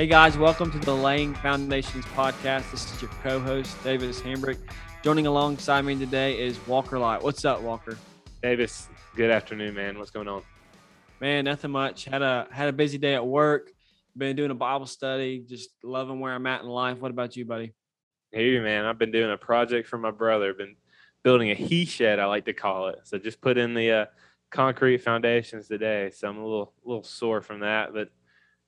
Hey guys, welcome to the Laying Foundations podcast. This is your co-host Davis Hambrick. Joining alongside me today is Walker Light. What's up, Walker? Davis, good afternoon, man. What's going on? Man, nothing much. Had a had a busy day at work. Been doing a Bible study. Just loving where I'm at in life. What about you, buddy? Hey, man. I've been doing a project for my brother. Been building a he shed, I like to call it. So just put in the uh, concrete foundations today. So I'm a little little sore from that, but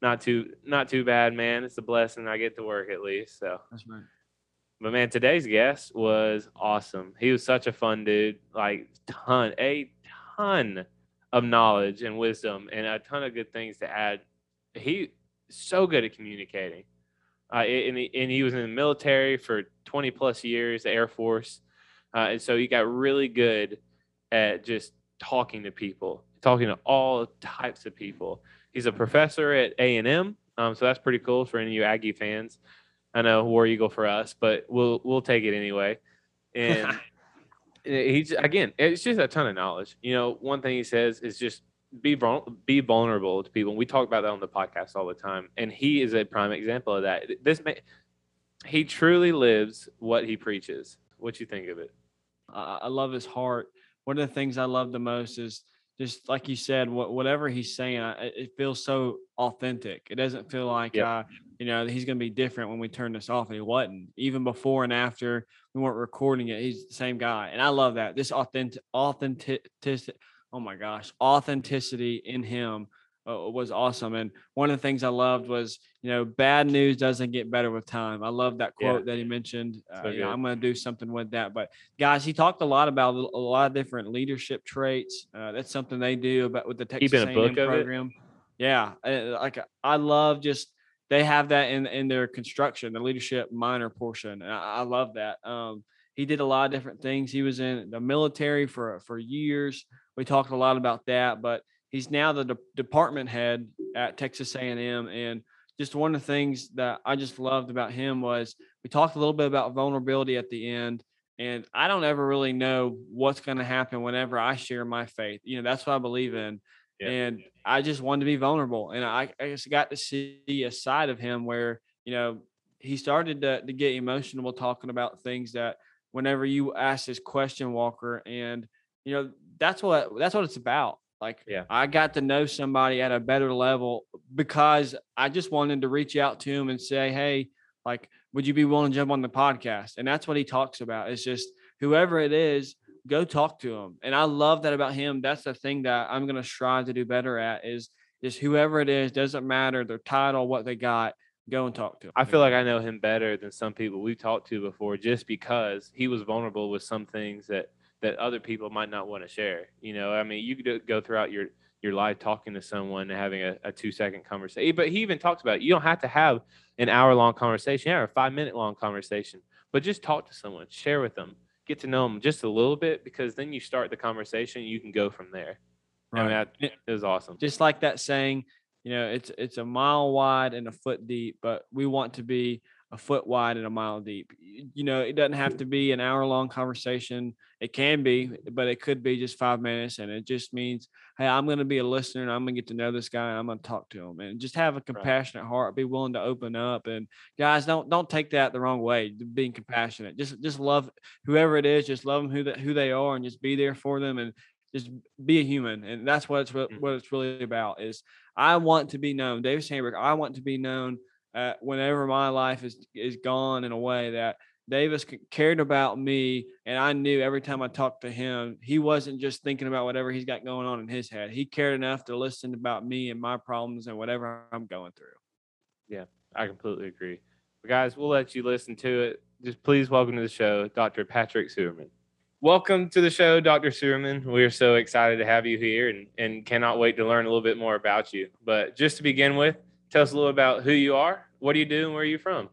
not too not too bad, man. It's a blessing. I get to work at least. So that's right. But man, today's guest was awesome. He was such a fun dude. Like ton, a ton of knowledge and wisdom, and a ton of good things to add. He so good at communicating. Uh, and, he, and he was in the military for 20 plus years, the Air Force. Uh, and so he got really good at just talking to people, talking to all types of people. He's a professor at A&M, um, so that's pretty cool for any of you Aggie fans. I know War Eagle for us, but we'll we'll take it anyway. And he's again, it's just a ton of knowledge. You know, one thing he says is just be be vulnerable to people. And we talk about that on the podcast all the time, and he is a prime example of that. This may, he truly lives what he preaches. What you think of it? I love his heart. One of the things I love the most is just like you said, what, whatever he's saying, it feels so authentic. It doesn't feel like, yep. uh, you know, he's going to be different when we turn this off. And he wasn't. Even before and after we weren't recording it, he's the same guy. And I love that. This authentic, authentic, oh my gosh, authenticity in him uh, was awesome. And one of the things I loved was, you know, bad news doesn't get better with time. I love that quote yeah. that he mentioned. Uh, so you know, I'm going to do something with that. But guys, he talked a lot about a lot of different leadership traits. Uh, that's something they do about with the Texas A&M program. Yeah, like I love just they have that in in their construction, the leadership minor portion. I, I love that. Um, he did a lot of different things. He was in the military for for years. We talked a lot about that, but he's now the de- department head at Texas A&M and just one of the things that I just loved about him was we talked a little bit about vulnerability at the end and I don't ever really know what's going to happen whenever I share my faith. You know, that's what I believe in. Yeah. And I just wanted to be vulnerable and I, I just got to see a side of him where, you know, he started to, to get emotional talking about things that whenever you ask this question, Walker, and you know, that's what that's what it's about like, yeah, I got to know somebody at a better level because I just wanted to reach out to him and say, hey, like, would you be willing to jump on the podcast? And that's what he talks about. It's just whoever it is, go talk to him. And I love that about him. That's the thing that I'm going to strive to do better at is just whoever it is, doesn't matter their title, what they got, go and talk to him. I feel like I know him better than some people we've talked to before just because he was vulnerable with some things that – that other people might not want to share. You know, I mean, you could go throughout your your life talking to someone and having a, a two second conversation. But he even talks about it. you don't have to have an hour long conversation, or a five minute long conversation, but just talk to someone, share with them, get to know them just a little bit, because then you start the conversation. You can go from there. Right. I mean, that, it was awesome. Just like that saying, you know, it's it's a mile wide and a foot deep, but we want to be a foot wide and a mile deep. You know, it doesn't have to be an hour long conversation. It can be, but it could be just five minutes. And it just means, hey, I'm going to be a listener and I'm going to get to know this guy and I'm going to talk to him and just have a compassionate right. heart, be willing to open up. And guys, don't don't take that the wrong way. Being compassionate, just just love whoever it is, just love them who that who they are and just be there for them and just be a human. And that's what it's what mm. it's really about. Is I want to be known, Davis Hambrick. I want to be known uh, whenever my life is is gone in a way that Davis cared about me, and I knew every time I talked to him, he wasn't just thinking about whatever he's got going on in his head. He cared enough to listen about me and my problems and whatever I'm going through. Yeah, I completely agree. But guys, we'll let you listen to it. Just please welcome to the show, Dr. Patrick Suermann. Welcome to the show, Dr. Suermann. We are so excited to have you here and, and cannot wait to learn a little bit more about you. But just to begin with, tell us a little about who you are, what do you do, and where are you from?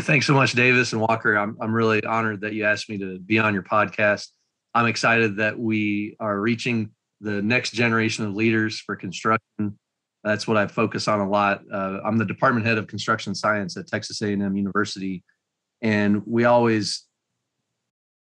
Thanks so much, Davis and Walker. I'm, I'm really honored that you asked me to be on your podcast. I'm excited that we are reaching the next generation of leaders for construction. That's what I focus on a lot. Uh, I'm the department head of construction science at Texas A&M University, and we always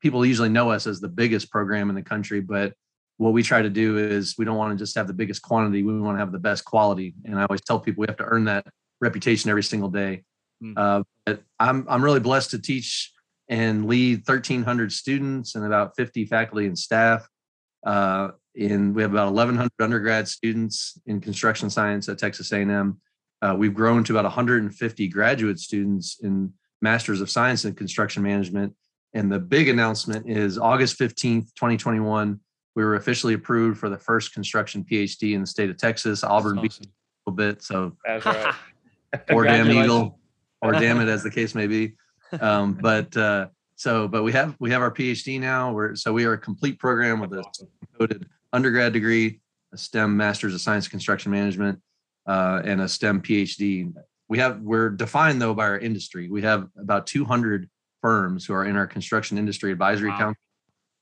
people usually know us as the biggest program in the country, but what we try to do is we don't want to just have the biggest quantity we want to have the best quality and i always tell people we have to earn that reputation every single day. Mm. Uh, but I'm I'm really blessed to teach and lead 1,300 students and about 50 faculty and staff. Uh, in we have about 1,100 undergrad students in construction science at Texas A&M. Uh, we've grown to about 150 graduate students in Masters of Science in Construction Management. And the big announcement is August 15th, 2021. We were officially approved for the first construction PhD in the state of Texas. Auburn That's beat a little bit, so That's right. or damn eagle, or damn it, as the case may be. Um, but uh, so, but we have we have our PhD now. We're so we are a complete program with a coded undergrad degree, a STEM Masters of Science Construction Management, uh, and a STEM PhD. We have we're defined though by our industry. We have about 200 firms who are in our construction industry advisory Wow. council,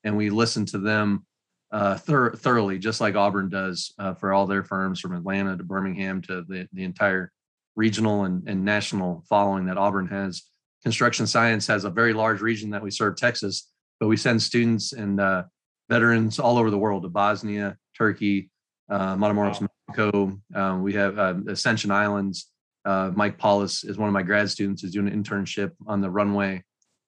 and we listen to them uh, thor- thoroughly, just like Auburn does uh, for all their firms from Atlanta to Birmingham to the the entire regional and, and national following that Auburn has. Construction science has a very large region that we serve Texas, but we send students and uh, veterans all over the world to Bosnia, Turkey, uh, Matamoros, Mexico. Um, we have uh, Ascension Islands. Uh, Mike Paulus is one of my grad students is doing an internship on the runway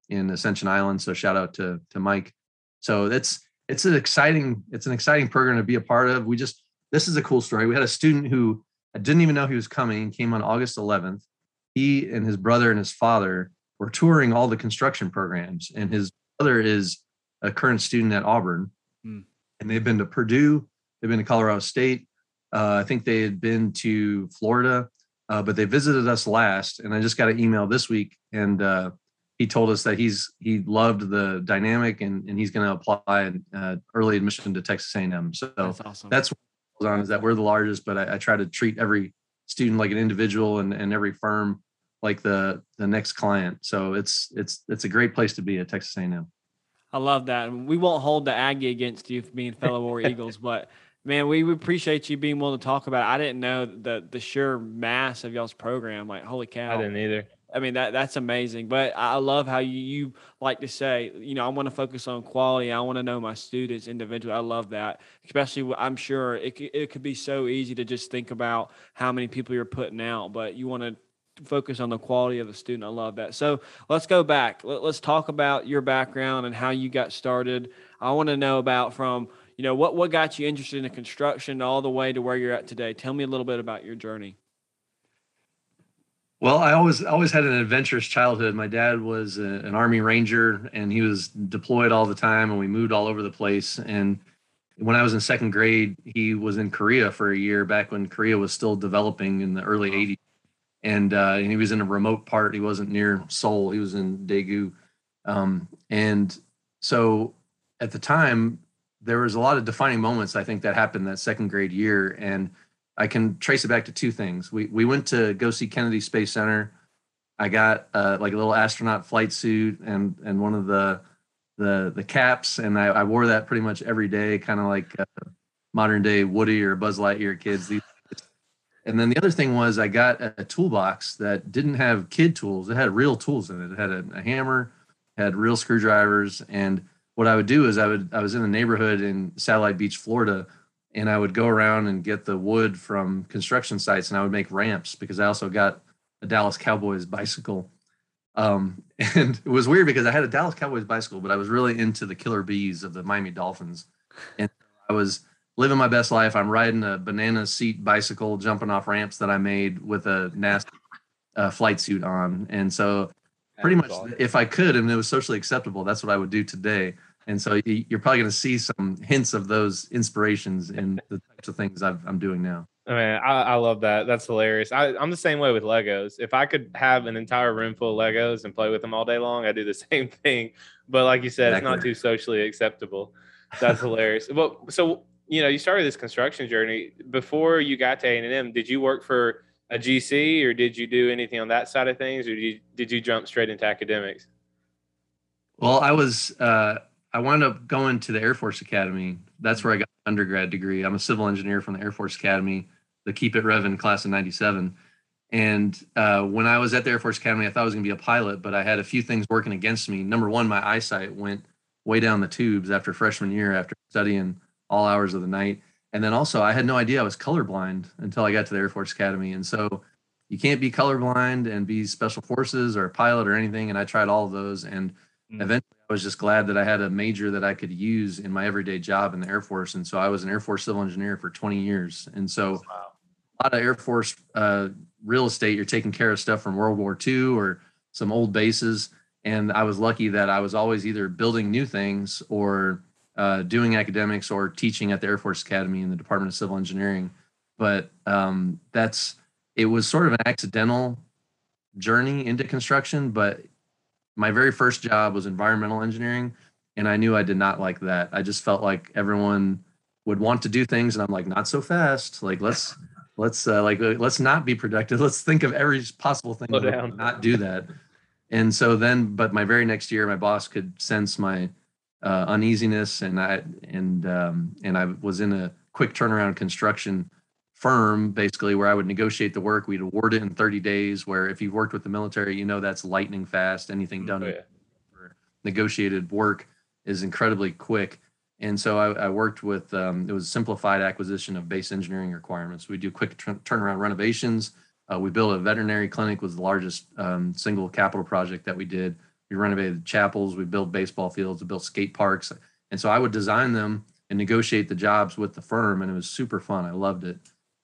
in Ascension Islands. So shout out to to Mike. So that's it's an exciting it's an exciting program to be a part of. We just this is a cool story. We had a student who I didn't even know he was coming. Came on August 11th. He and his brother and his father were touring all the construction programs, and his brother is a current student at Auburn, Hmm. and they've been to Purdue, they've been to Colorado State. Uh, I think they had been to Florida, uh, but they visited us last. And I just got an email this week, and uh, he told us that he's he loved the dynamic, and and he's going to apply uh, early admission to Texas A&M. So That's awesome. that's what goes on is that we're the largest, but I, I try to treat every student like an individual and, and every firm like the the next client. So it's it's it's a great place to be at Texas A&M. I love that. And we won't hold the Aggie against you for being fellow War Eagles, but man, we, we appreciate you being willing to talk about it. I didn't know the the sheer mass of y'all's program. Like, holy cow. I didn't either. I mean that that's amazing. But I love how you, you like to say, you know, I want to focus on quality. I want to know my students individually. I love that. Especially, I'm sure it it could be so easy to just think about how many people you're putting out, but you want to focus on the quality of the student. I love that. So let's go back. Let, let's talk about your background and how you got started. I want to know about from you know what what got you interested in construction all the way to where you're at today. Tell me a little bit about your journey. Well, I always always had an adventurous childhood. My dad was a, an army ranger and he was deployed all the time and we moved all over the place and when I was in second grade, he was in Korea for a year back when Korea was still developing in the early 80s. And, uh, and he was in a remote part. He wasn't near Seoul. He was in Daegu. Um, and so at the time, there was a lot of defining moments, I think, that happened that second grade year. And I can trace it back to two things. We, we went to go see Kennedy Space Center. I got uh, like a little astronaut flight suit and, and one of the, the the caps, and I, I wore that pretty much every day, kind of like uh, modern day Woody or Buzz Lightyear kids. And then the other thing was I got a, a toolbox that didn't have kid tools; it had real tools in it. It had a, a hammer, had real screwdrivers, and what I would do is I would I was in a neighborhood in Satellite Beach, Florida, and I would go around and get the wood from construction sites, and I would make ramps because I also got a Dallas Cowboys bicycle. Um, and it was weird because I had a Dallas Cowboys bicycle, but I was really into the killer bees of the Miami Dolphins. And I was living my best life. I'm riding a banana seat bicycle, jumping off ramps that I made with a NASA uh, flight suit on. And so, pretty much, awesome. if I could, and it was socially acceptable, that's what I would do today. And so, you're probably going to see some hints of those inspirations in the types of things I've, I'm doing now. I mean, I, I love that. That's hilarious. I, I'm the same way with Legos. If I could have an entire room full of Legos and play with them all day long, I do the same thing. But like you said, it's not too socially acceptable. That's hilarious. Well, so you know, you started this construction journey before you got to A and M. Did you work for a GC or did you do anything on that side of things, or did you, did you jump straight into academics? Well, I was uh, I wound up going to the Air Force Academy. That's where I got my undergrad degree. I'm a civil engineer from the Air Force Academy, the Keep It Revin class of '97. And uh, when I was at the Air Force Academy, I thought I was going to be a pilot, but I had a few things working against me. Number one, my eyesight went way down the tubes after freshman year, after studying all hours of the night. And then also, I had no idea I was colorblind until I got to the Air Force Academy. And so you can't be colorblind and be special forces or a pilot or anything. And I tried all of those. And mm. eventually I was just glad that I had a major that I could use in my everyday job in the Air Force. And so I was an Air Force civil engineer for 20 years. And so wow. a lot of Air Force uh, real estate, you're taking care of stuff from World War II or some old bases. And I was lucky that I was always either building new things or uh, doing academics or teaching at the Air Force Academy in the Department of Civil Engineering. But um, that's it was sort of an accidental journey into construction. But my very first job was environmental engineering, and I knew I did not like that. I just felt like everyone would want to do things, and I'm like, not so fast. Like let's let's uh, like let's not be productive. Let's think of every possible thing. Not do that. And so then, but my very next year, my boss could sense my uh, uneasiness, and I and um, and I was in a quick turnaround construction firm basically where I would negotiate the work. We'd award it in 30 days. Where if you've worked with the military, you know that's lightning fast. Anything done oh, yeah. negotiated work is incredibly quick. And so I, I worked with um, it was simplified acquisition of base engineering requirements. We do quick turnaround renovations. Uh, we built a veterinary clinic was the largest um, single capital project that we did we renovated chapels, we built baseball fields, we built skate parks. And so I would design them and negotiate the jobs with the firm and it was super fun. I loved it.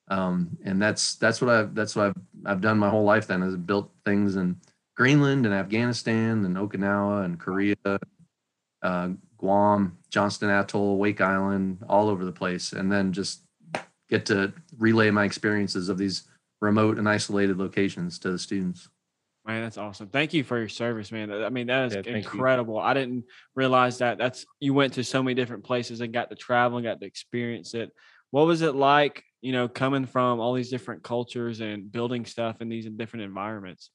Um, and that's that's what I've that's what I've I've done my whole life then is built things in Greenland and Afghanistan and Okinawa and Korea, uh, Guam, Johnston Atoll, Wake Island, all over the place, and then just get to relay my experiences of these remote and isolated locations to the students. Man, that's awesome. Thank you for your service, man. I mean, that is yeah, incredible. You. I didn't realize that that's you went to so many different places and got to travel and got to experience it. What was it like, you know, coming from all these different cultures and building stuff in these different environments?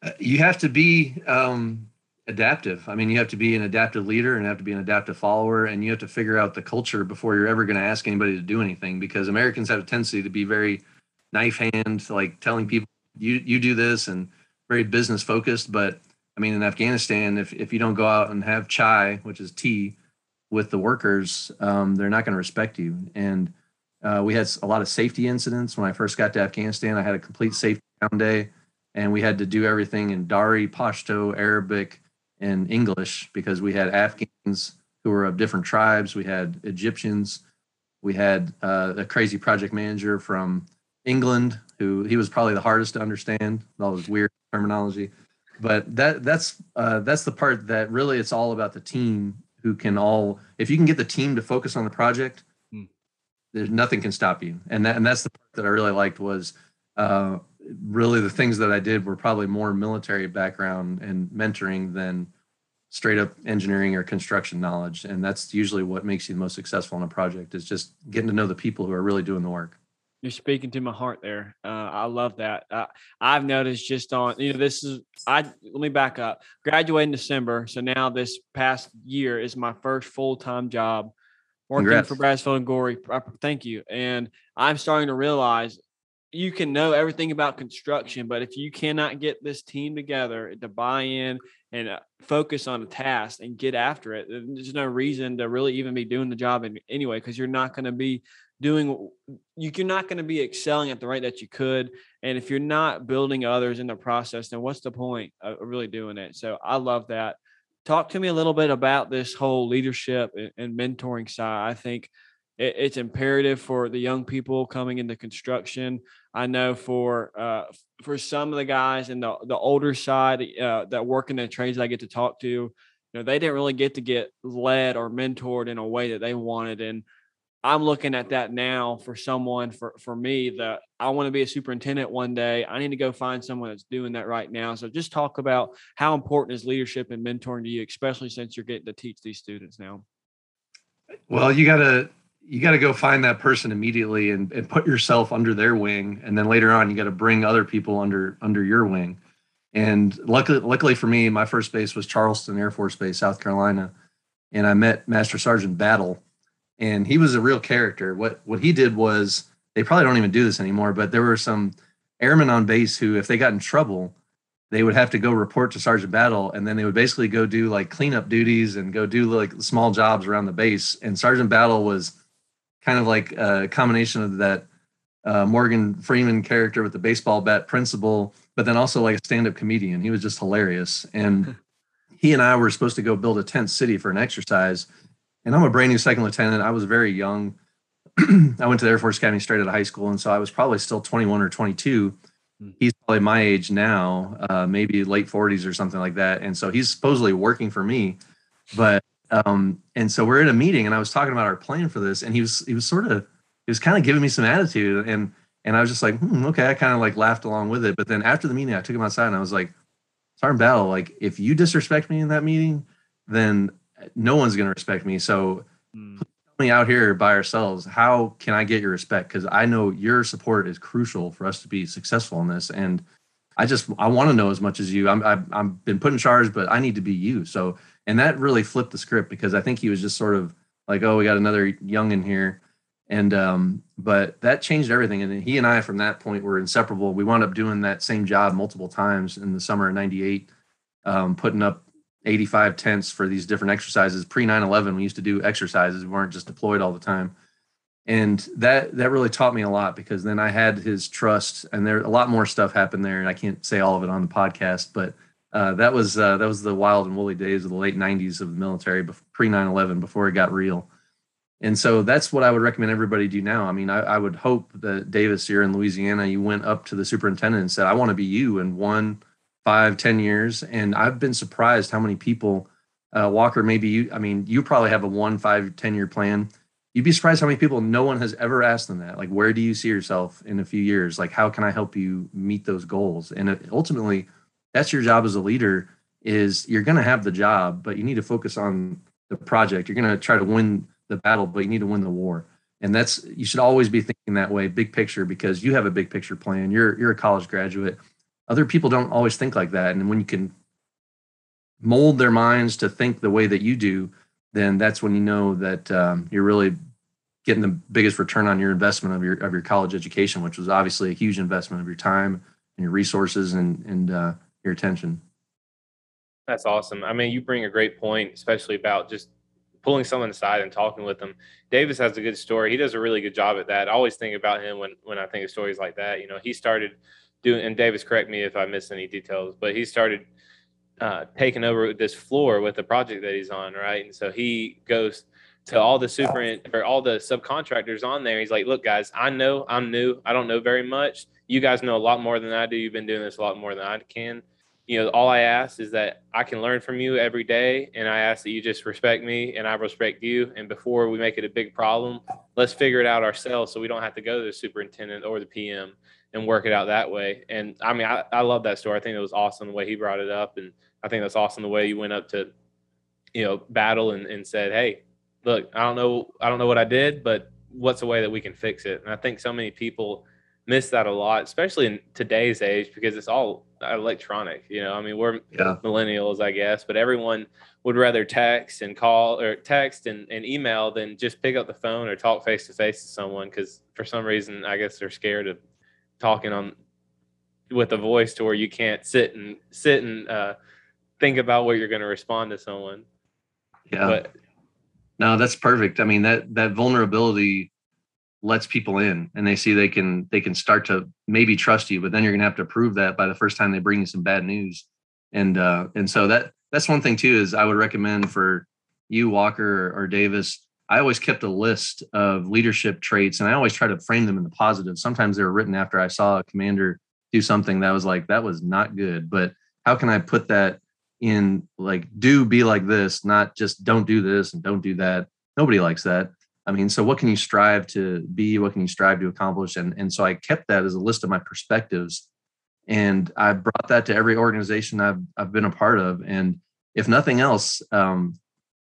Uh, you have to be um, adaptive. I mean, you have to be an adaptive leader and have to be an adaptive follower, and you have to figure out the culture before you're ever going to ask anybody to do anything. Because Americans have a tendency to be very knife hand, like telling people you you do this and very business focused. But I mean, in Afghanistan, if if you don't go out and have chai, which is tea, with the workers, um, they're not going to respect you. And uh, we had a lot of safety incidents when I first got to Afghanistan. I had a complete safety down day, and we had to do everything in Dari, Pashto, Arabic, and English because we had Afghans who were of different tribes. We had Egyptians. We had uh, a crazy project manager from England, who he was probably the hardest to understand, all his weird terminology. But that that's uh, that's the part that really it's all about the team who can all if you can get the team to focus on the project. There's nothing can stop you. And that and that's the part that I really liked was uh, really the things that I did were probably more military background and mentoring than straight up engineering or construction knowledge. And that's usually what makes you the most successful in a project is just getting to know the people who are really doing the work. You're speaking to my heart there. Uh, I love that. Uh, I've noticed just on you know this is I let me back up. Graduated in December, so now this past year is my first full time job working Congrats. for Brasfield and Gorrie. Thank you. And I'm starting to realize you can know everything about construction, but if you cannot get this team together to buy in and uh, focus on a task and get after it, there's no reason to really even be doing the job in, anyway because you're not going to be doing you're not going to be excelling at the rate that you could and if you're not building others in the process then what's the point of really doing it so i love that talk to me a little bit about this whole leadership and mentoring side. I think it's imperative for the young people coming into construction. I know for uh, for some of the guys in the, the older side uh, that work in the trades i get to talk to you know they didn't really get to get led or mentored in a way that they wanted. And I'm looking at that now for someone for for me that I want to be a superintendent one day. I need to go find someone that's doing that right now. So just talk about how important is leadership and mentoring to you, especially since you're getting to teach these students now. Well, you gotta you gotta go find that person immediately and, and put yourself under their wing, and then later on you got to bring other people under under your wing. And luckily, luckily for me, my first base was Charleston Air Force Base, South Carolina, and I met Master Sergeant Battle and he was a real character. What what he did was they probably don't even do this anymore, but there were some airmen on base who, if they got in trouble, they would have to go report to Sergeant Battle, and then they would basically go do like cleanup duties and go do like small jobs around the base. And Sergeant Battle was kind of like a combination of that uh, Morgan Freeman character with the baseball bat principal, but then also like a stand-up comedian. He was just hilarious. And he and I were supposed to go build a tent city for an exercise. And I'm a brand new second lieutenant. I was very young. I went to the Air Force Academy straight out of high school, and so I was probably still 21 or 22. Hmm. He's probably my age now, uh, maybe late 40s or something like that. And so he's supposedly working for me, but um, and so we're in a meeting, and I was talking about our plan for this, and he was he was sort of he was kind of giving me some attitude, and and I was just like, hmm, okay, I kind of like laughed along with it. But then after the meeting, I took him outside, and I was like, Sergeant Battle, like if you disrespect me in that meeting, then no one's going to respect me. So mm. me out here by ourselves, how can I get your respect? Because I know your support is crucial for us to be successful in this. And I just I want to know as much as you. I'm I've, I've been put in charge, but I need to be you. So and that really flipped the script because I think he was just sort of like, oh, we got another young in here. And um, but that changed everything. And he and I from that point were inseparable. We wound up doing that same job multiple times in the summer of 98, um, putting up 85 tents for these different exercises. Pre 9-11, we used to do exercises. We weren't just deployed all the time. And that that really taught me a lot because then I had his trust and there a lot more stuff happened there. And I can't say all of it on the podcast, but uh, that was uh, that was the wild and woolly days of the late 90s of the military pre 9-11 before it got real and so that's what i would recommend everybody do now i mean I, I, would hope that davis you're in louisiana you went up to the superintendent and said i want to be you in one five ten years and i've been surprised how many people uh, walker maybe you i mean you probably have a one five ten year plan. You'd be surprised how many people no one has ever asked them that like where do you see yourself in a few years? Like how can i help you meet those goals? And it, ultimately that's your job as a leader is you're going to have the job but you need to focus on the project. You're going to try to win the battle but you need to win the war. And that's you should always be thinking that way big picture because you have a big picture plan. You're you're a college graduate other people don't always think like that and when you can mold their minds to think the way that you do then that's when you know that um, you're really getting the biggest return on your investment of your of your college education which was obviously a huge investment of your time and your resources and and uh, your attention. That's awesome. I mean, you bring a great point, especially about just pulling someone aside and talking with them. Davis has a good story. He does a really good job at that. I always think about him when when I think of stories like that. You know, he started doing, and Davis, correct me if I miss any details, but he started uh, taking over this floor with the project that he's on, right? And so he goes to all the super or all the subcontractors on there. He's like, "Look, guys, I know I'm new. I don't know very much you guys know a lot more than I do. You've been doing this a lot more than I can. You know, all I ask is that I can learn from you every day, and I ask that you just respect me and I respect you. And before we make it a big problem, let's figure it out ourselves so we don't have to go to the superintendent or the PM and work it out that way. And I mean, I, I love that story. I think it was awesome the way he brought it up, and I think that's awesome the way you went up to, you know, battle and, and said, "Hey, look, I don't know, I don't know what I did, but what's a way that we can fix it?" And I think so many people miss that a lot, especially in today's age because it's all electronic. You know, I mean, we're yeah. millennials, I guess, but everyone would rather text and call or text and, and email than just pick up the phone or talk face to face to someone because for some reason, I guess they're scared of talking on with a voice to where you can't sit and sit and uh, think about what you're going to respond to someone. Yeah. But, no, that's perfect. I mean that that vulnerability lets people in and they see they can they can start to maybe trust you but then you're going to have to prove that by the first time they bring you some bad news and uh and so that that's one thing too is i would recommend for you walker or, or davis i always kept a list of leadership traits and i always try to frame them in the positive sometimes they were written after i saw a commander do something that was like that was not good but how can i put that in like do be like this not just don't do this and don't do that nobody likes that I mean, so what can you strive to be? What can you strive to accomplish? And and so I kept that as a list of my perspectives, and I brought that to every organization I've I've been a part of. And if nothing else, um,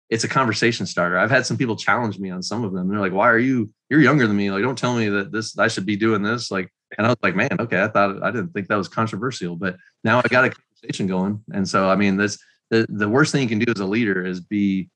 it's a conversation starter. I've had some people challenge me on some of them. They're like, "Why are you? You're younger than me. Like, don't tell me that this I should be doing this." Like, and I was like, "Man, okay, I thought I didn't think that was controversial, but now I got a conversation going." And so, I mean, this the the worst thing you can do as a leader is be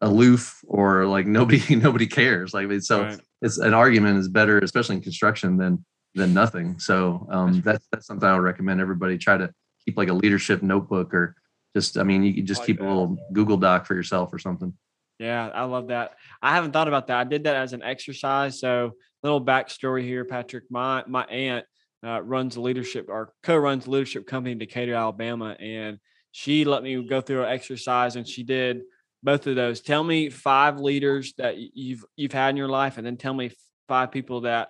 aloof or like nobody nobody cares like so right. it's an argument is better especially in construction than than nothing so um that's that's something i would recommend everybody try to keep like a leadership notebook or just i mean you can just like keep that. a little google doc for yourself or something Yeah, I love that. I haven't thought about that. I did that as an exercise. So, little backstory here, Patrick. My my aunt uh, runs a leadership or co-runs a leadership company in Decatur, Alabama, and she let me go through an exercise, and she did both of those. Tell me five leaders that you've you've had in your life, and then tell me five people that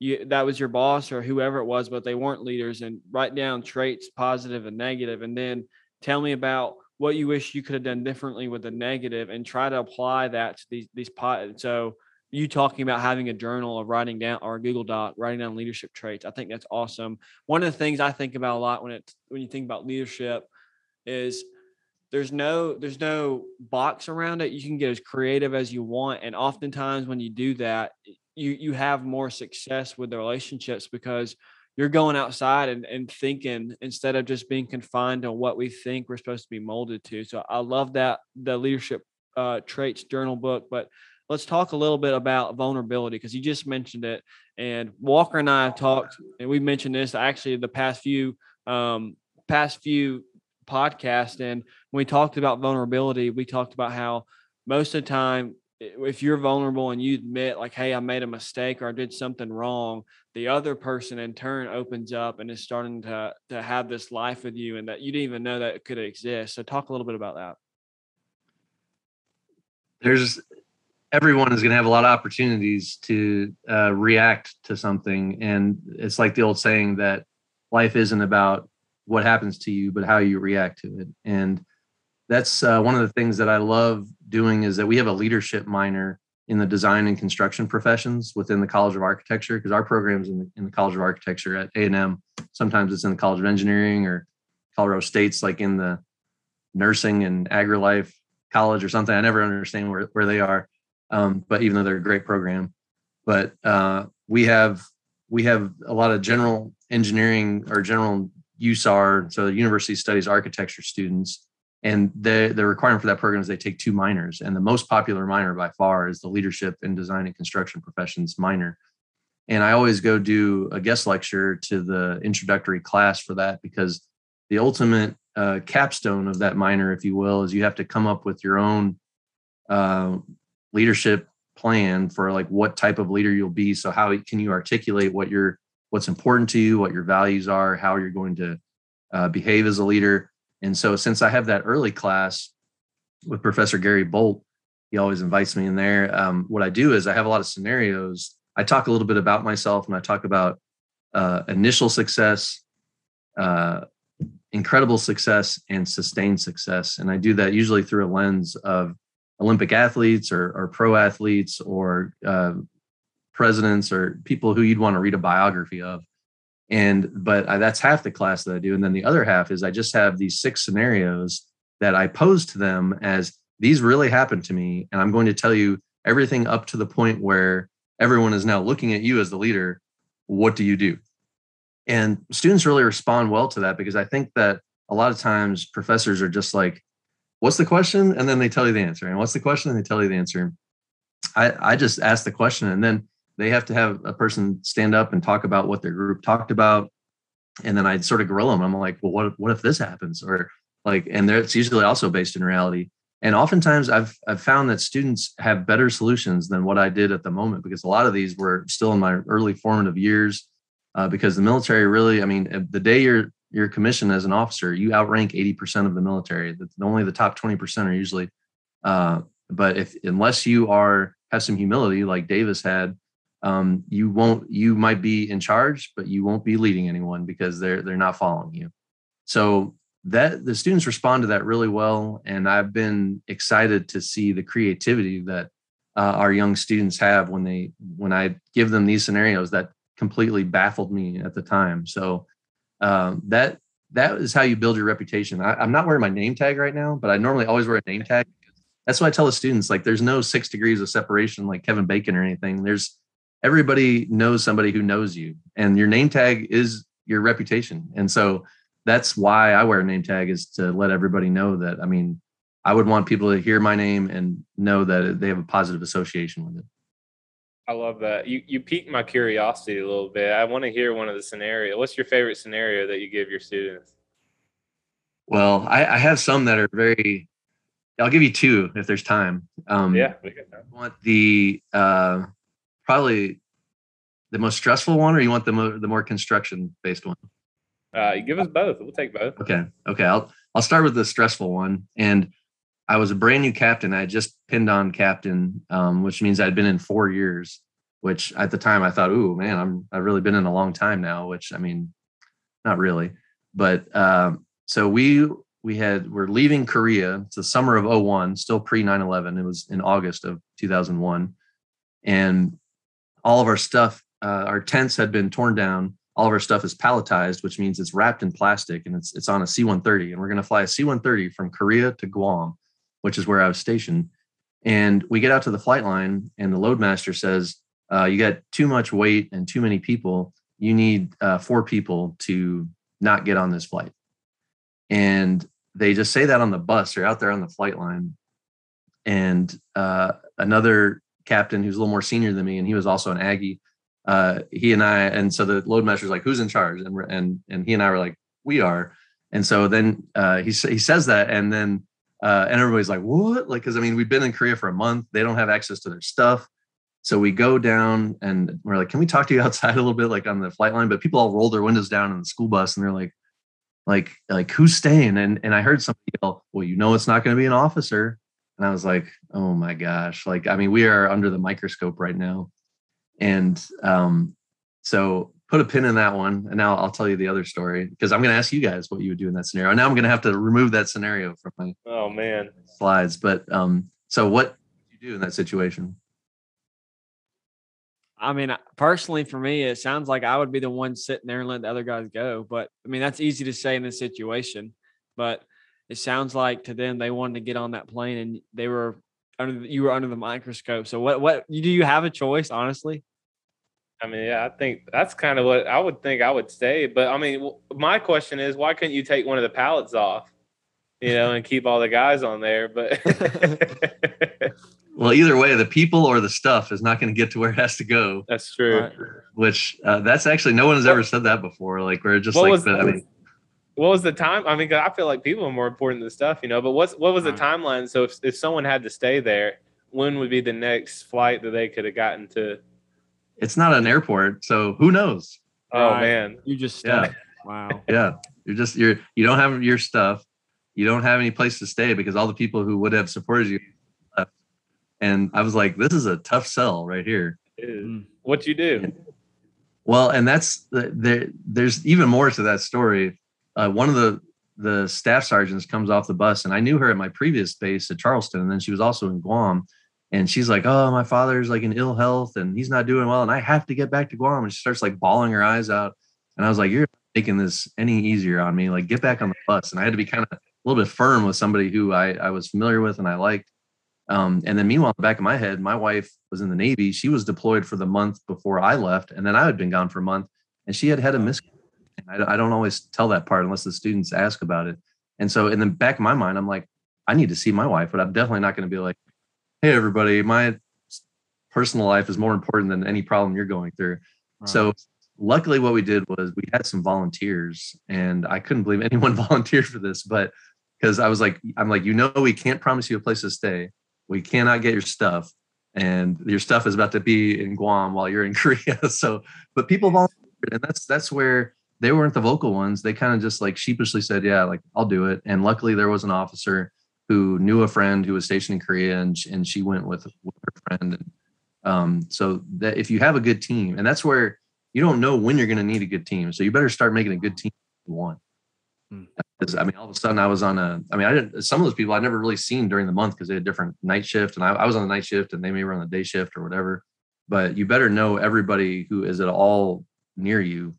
you that was your boss or whoever it was, but they weren't leaders, and write down traits, positive and negative, and then tell me about what you wish you could have done differently with the negative and try to apply that to these these pot so you talking about having a journal of writing down or Google Doc, writing down leadership traits. I think that's awesome. One of the things I think about a lot when it when you think about leadership is there's no there's no box around it. You can get as creative as you want. And oftentimes when you do that, you you have more success with the relationships because you're going outside and, and thinking instead of just being confined to what we think we're supposed to be molded to. So I love that the leadership uh, traits journal book. But let's talk a little bit about vulnerability because you just mentioned it. And Walker and I talked, and we mentioned this actually the past few um, past few podcasts. And when we talked about vulnerability, we talked about how most of the time if you're vulnerable and you admit like hey i made a mistake or i did something wrong the other person in turn opens up and is starting to to have this life with you and that you didn't even know that could exist. So talk a little bit about that. There's everyone is going to have a lot of opportunities to uh, react to something. And it's like the old saying that life isn't about what happens to you but how you react to it. And that's uh, one of the things that I love doing is that we have a leadership minor in the design and construction professions within the College of Architecture because our programs in the, in the College of Architecture at A&M sometimes it's in the College of Engineering or Colorado State's like in the nursing and agri-life college or something. I never understand where, where they are, um, but even though they're a great program, but uh, we have we have a lot of general engineering or general USAR, so the University Studies Architecture students and the the requirement for that program is they take two minors and the most popular minor by far is the leadership in design and construction professions minor. And i always go do a guest lecture to the introductory class for that because the ultimate uh, capstone of that minor if you will is you have to come up with your own uh, leadership plan for like what type of leader you'll be. So how can you articulate what your what's important to you what your values are how you're going to uh, behave as a leader and so since I have that early class with Professor Gary Bolt, he always invites me in there. Um, what I do is I have a lot of scenarios. I talk a little bit about myself and I talk about uh, initial success, uh, incredible success, and sustained success. And I do that usually through a lens of Olympic athletes or, or pro athletes or uh, presidents or people who you'd want to read a biography of and but I, that's half the class that i do. And then the other half is i just have these six scenarios that i pose to them as these really happened to me. And i'm going to tell you everything up to the point where everyone is now looking at you as the leader. What do you do? And students really respond well to that because i think that a lot of times professors are just like what's the question? And then they tell you the answer. And what's the question? And they tell you the answer. I i just ask the question. And then they have to have a person stand up and talk about what their group talked about. And then i'd sort of grill them i'm like well what, what if this happens? Or like and it's usually also based in reality. And oftentimes i've i've found that students have better solutions than what i did at the moment because a lot of these were still in my early formative years uh, because the military really i mean the day you're you're commissioned as an officer you outrank 80% of the military. Only the top 20% are usually uh, but if unless you are have some humility like davis had um, you won't you might be in charge but you won't be leading anyone because they're they're not following you. So that the students respond to that really well and i've been excited to see the creativity that uh, our young students have when they when i give them these scenarios that completely baffled me at the time. So um, that that is how you build your reputation. I, i'm not wearing my name tag right now but i normally always wear a name tag. That's why i tell the students like there's no six degrees of separation like kevin bacon or anything. There's everybody knows somebody who knows you and your name tag is your reputation. And so that's why i wear a name tag is to let everybody know that i mean i would want people to hear my name and know that they have a positive association with it. I love that. You you piqued my curiosity a little bit. I want to hear one of the scenarios what's your favorite scenario that you give your students? Well I, I have some that are very I'll give you two if there's time. Um, yeah, we can. Want the uh, probably the most stressful one, or you want the mo- the more construction based one? Uh, give us both. We'll take both. Okay. Okay. I'll I'll start with the stressful one. And I was a brand new captain. I had just pinned on captain, um, which means I'd been in four years. Which at the time I thought, ooh man, I'm I've really been in a long time now. Which I mean, not really, but um, so we we had we're leaving Korea. It's the summer of 01, still pre 9/11. It was in August of 2001, and all of our stuff, uh, our tents had been torn down all of our stuff is palletized, which means it's wrapped in plastic and it's it's on a C-130. And we're going to fly a C-130 from Korea to Guam, which is where I was stationed. And we get out to the flight line, and the loadmaster says, uh, "You got too much weight and too many people. You need uh, four people to not get on this flight." And they just say that on the bus. They're out there on the flight line, and uh, another captain who's a little more senior than me, and he was also an Aggie uh, he and I, and so the loadmaster's like, "Who's in charge?" And and and he and I were like, "We are." And so then uh, he he says that, and then uh, and everybody's like, "What?" Like, because I mean, we've been in Korea for a month. They don't have access to their stuff. So we go down and we're like, "Can we talk to you outside a little bit, like on the flight line?" But people all roll their windows down in the school bus, and they're like, "Like, like who's staying?" And and I heard somebody yell, "Well, you know, it's not going to be an officer." And I was like, "Oh my gosh!" Like, I mean, we are under the microscope right now. And um, so put a pin in that one. And now I'll tell you the other story because I'm going to ask you guys what you would do in that scenario. Now I'm going to have to remove that scenario from my oh man slides. But um, so what do you do in that situation? I mean, personally, for me, it sounds like I would be the one sitting there and let the other guys go. But I mean, that's easy to say in this situation. But it sounds like to them they wanted to get on that plane and they were under you were under the microscope. So what what do you have a choice, honestly? I mean, yeah, I think that's kind of what I would think I would say. But I mean, my question is, why couldn't you take one of the pallets off, you know, and keep all the guys on there? But well, either way, the people or the stuff is not going to get to where it has to go. That's true. Right. Which uh, that's actually no one has ever said that before. Like we're just what like, was, but, I mean, what was the time? I mean, I feel like people are more important than stuff, you know. But what's what was the timeline? So if if someone had to stay there, when would be the next flight that they could have gotten to? It's not an airport, so who knows? Oh right. man, you just yeah. wow. Yeah, you're just you're you don't have your stuff. You don't have any place to stay because all the people who would have supported you left. And I was like, this is a tough sell right here. Mm. What you do? Well, and that's there. There's even more to that story uh, one of the the staff sergeants comes off the bus, and I knew her at my previous base at Charleston, and then she was also in Guam. And she's like, "Oh, my father's like in ill health, and he's not doing well, and I have to get back to Guam." And she starts like bawling her eyes out. And I was like, "You're making this any easier on me? Like, get back on the bus." And I had to be kind of a little bit firm with somebody who I I was familiar with and I liked. Um, and then meanwhile, in the back of my head, my wife was in the Navy. She was deployed for the month before I left, and then I had been gone for a month, and she had had a mis I, I don't always tell that part unless the students ask about it. And so in the back of my mind, I'm like, I need to see my wife, but I'm definitely not going to be like, hey, everybody, my personal life is more important than any problem you're going through. Right. So luckily what we did was we had some volunteers and I couldn't believe anyone volunteered for this, but because I was like, I'm like, you know, we can't promise you a place to stay. We cannot get your stuff. And your stuff is about to be in Guam while you're in Korea. So, but people volunteered, and that's that's where they weren't the vocal ones. They kind of just like sheepishly said, "Yeah, like I'll do it." And luckily, there was an officer who knew a friend who was stationed in Korea, and and she went with, with her friend. And um, so that if you have a good team, and that's where you don't know when you're going to need a good team, so you better start making a good team. One. Hmm. I mean, all of a sudden I was on a. I mean, I didn't. Some of those people I'd never really seen during the month because they had different night shift, and I, I was on the night shift, and they may were on the day shift or whatever. But you better know everybody who is at all near you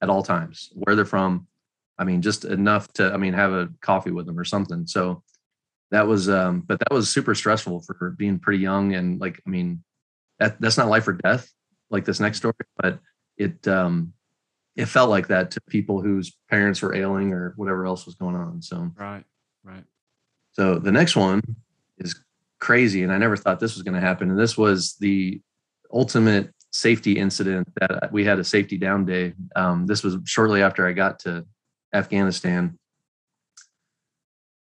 at all times, where they're from. I mean, just enough to, I mean, have a coffee with them or something. So that was, um, but that was super stressful for being pretty young. And like, I mean, that, that's not life or death, like this next story, but it, um, it felt like that to people whose parents were ailing or whatever else was going on. So, right, right. So the next one is crazy. And I never thought this was going to happen. And this was the ultimate safety incident that we had a safety down day. Um, this was shortly after I got to Afghanistan.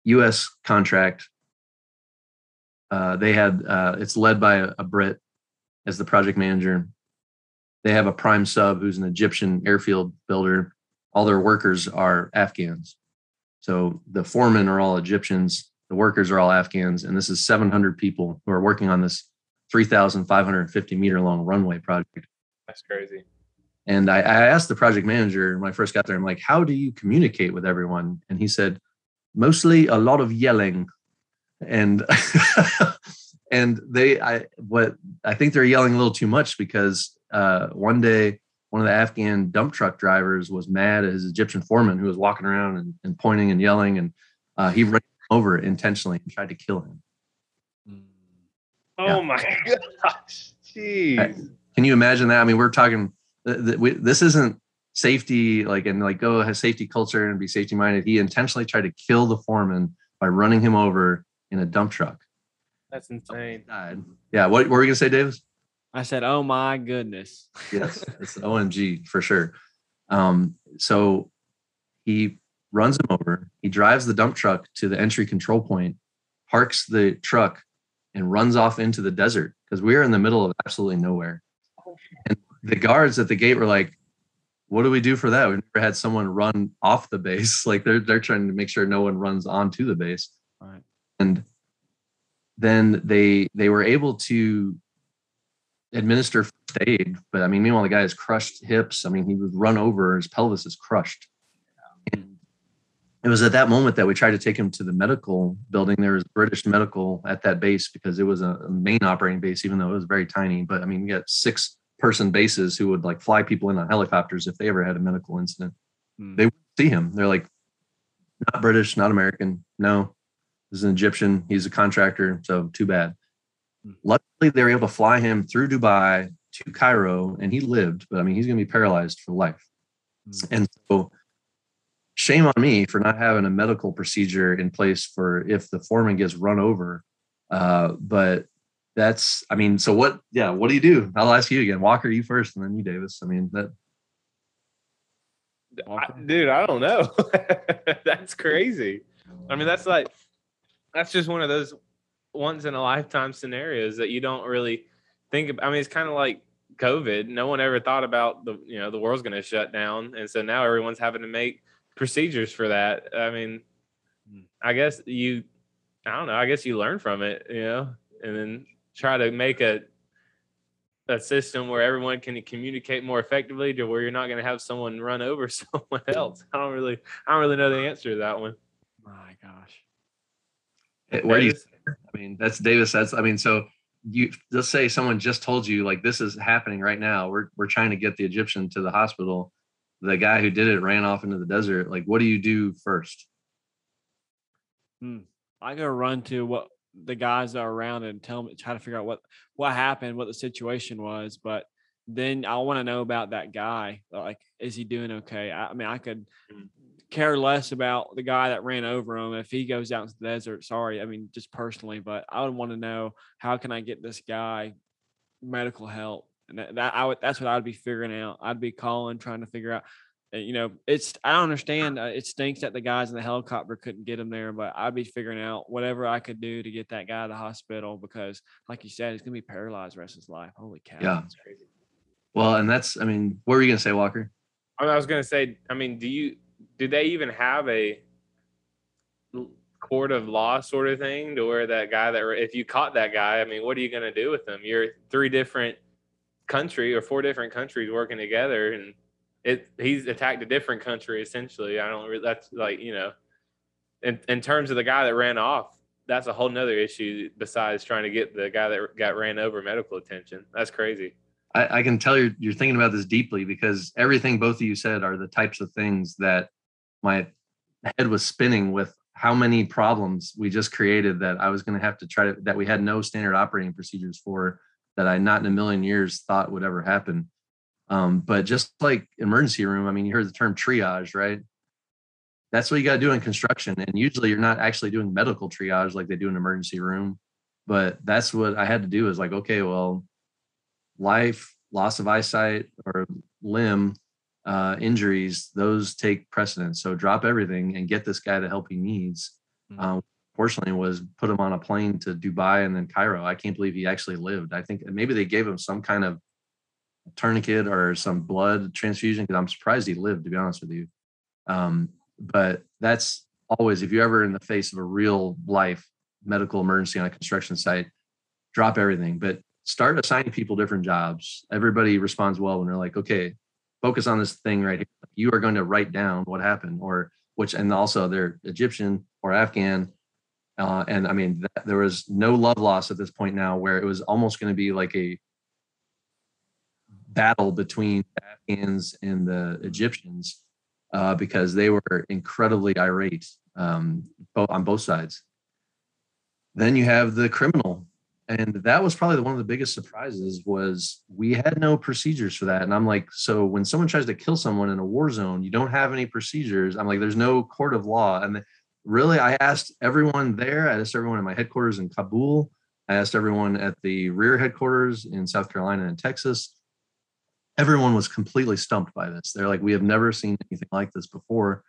U.S. contract. uh, they had uh, it's led by a, a Brit as the project manager. They have a prime sub who's an Egyptian airfield builder. All their workers are Afghans. So the foremen are all Egyptians, the workers are all Afghans, and this is 700 people who are working on this 3,550 meter long runway project. That's crazy. And I, I, asked the project manager when I first got there, I'm like, how do you communicate with everyone? And he said, mostly a lot of yelling. And and they I what I think they're yelling a little too much because uh, one day one of the Afghan dump truck drivers was mad at his Egyptian foreman who was walking around and, and pointing and yelling, and uh, he ran over intentionally and tried to kill him. Oh yeah. my gosh! Jeez. Can you imagine that? I mean, we're talking. This isn't safety, like and like go oh, has safety culture and be safety minded. He intentionally tried to kill the foreman by running him over in a dump truck. That's insane. Yeah. What, what were you gonna say, Davis? I said, "Oh my goodness." yes, it's OMG for sure. Um, so he runs him over. He drives the dump truck to the entry control point, parks the truck, and runs off into the desert because we are in the middle of absolutely nowhere. And the guards at the gate were like, "What do we do for that? We've never had someone run off the base. Like they're they're trying to make sure no one runs onto the base." Right. And then they they were able to administer first aid. But I mean, meanwhile, the guy has crushed hips. I mean, he was run over, his pelvis is crushed. It was at that moment that we tried to take him to the medical building. There was British medical at that base because it was a main operating base, even though it was very tiny. But I mean, we got six person bases who would like fly people in on helicopters if they ever had a medical incident. Hmm. They would see him. They're like, not British, not American. No, this is an Egyptian. He's a contractor. So too bad. Hmm. Luckily, they were able to fly him through Dubai to Cairo, and he lived. But I mean, he's going to be paralyzed for life. Mm. And so, shame on me for not having a medical procedure in place for if the foreman gets run over. Uh, but that's, I mean, so what? Yeah, what do you do? I'll ask you again, Walker. You first, and then you, Davis. I mean that. I, dude, I don't know. that's crazy. I mean, that's like that's just one of those once in a lifetime scenarios that you don't really think about. I mean, it's kind of like COVID. No one ever thought about the, you know, the world's going to shut down. And so now everyone's having to make procedures for that. I mean, hmm. I guess you, I don't know, I guess you learn from it, you know, and then try to make a, a system where everyone can communicate more effectively to where you're not going to have someone run over someone else. I don't really, I don't really know the answer to that one. My gosh. Where do you? I mean, that's Davis. That's I mean, so you let's say someone just told you like this is happening right now. We're we're trying to get the Egyptian to the hospital. The guy who did it ran off into the desert. Like, what do you do first? Hmm. I go run to what the guys that are around and tell me try to figure out what what happened, what the situation was. But then I want to know about that guy. Like, is he doing okay? I, I mean, I could hmm care less about the guy that ran over him if he goes out into the desert. Sorry, I mean just personally, but I would want to know how can I get this guy medical help, and that, that I would that's what I'd be figuring out. I'd be calling, trying to figure out. You know, it's I don't understand. Uh, it stinks that the guys in the helicopter couldn't get him there, but I'd be figuring out whatever I could do to get that guy to the hospital because, like you said, he's gonna be paralyzed the rest of his life. Holy cow! Yeah. Well, and that's I mean, what were you gonna say, Walker? I was gonna say, I mean, do you do they even have a court of law sort of thing to where that guy that if you caught that guy, I mean, what are you going to do with them? You're three different country or four different countries working together, and it he's attacked a different country essentially. I don't. That's like you know, in in terms of the guy that ran off, that's a whole nother issue besides trying to get the guy that got ran over medical attention. That's crazy. I, I can tell you're you're thinking about this deeply because everything both of you said are the types of things that my head was spinning with how many problems we just created that I was going to have to try to that we had no standard operating procedures for that I not in a million years thought would ever happen. Um, but just like emergency room, I mean, you heard the term triage, right? That's what you got to do in construction. And usually you're not actually doing medical triage like they do in emergency room. But that's what I had to do is like, okay, well, life, loss of eyesight or limb uh, injuries, those take precedence. So drop everything and get this guy the help he needs. Mm-hmm. Um, unfortunately was put him on a plane to Dubai and then Cairo. I can't believe he actually lived. I think maybe they gave him some kind of tourniquet or some blood transfusion because I'm surprised he lived, to be honest with you. Um, but that's always if you're ever in the face of a real life medical emergency on a construction site, drop everything. But start assigning people different jobs. Everybody responds well when they're like, okay, focus on this thing right here. You are going to write down what happened, or which, and also they're Egyptian or Afghan. Uh, and I mean, that, there was no love loss at this point now, where it was almost going to be like a battle between the Afghans and the Egyptians uh, because they were incredibly irate um, on both sides. Then you have the criminal, and that was probably one of the biggest surprises was we had no procedures for that. And I'm like, so when someone tries to kill someone in a war zone, you don't have any procedures. I'm like, there's no court of law. And really, I asked everyone there. I asked everyone at my headquarters in Kabul. I asked everyone at the rear headquarters in South Carolina and Texas everyone was completely stumped by this. They're like, we have never seen anything like this before.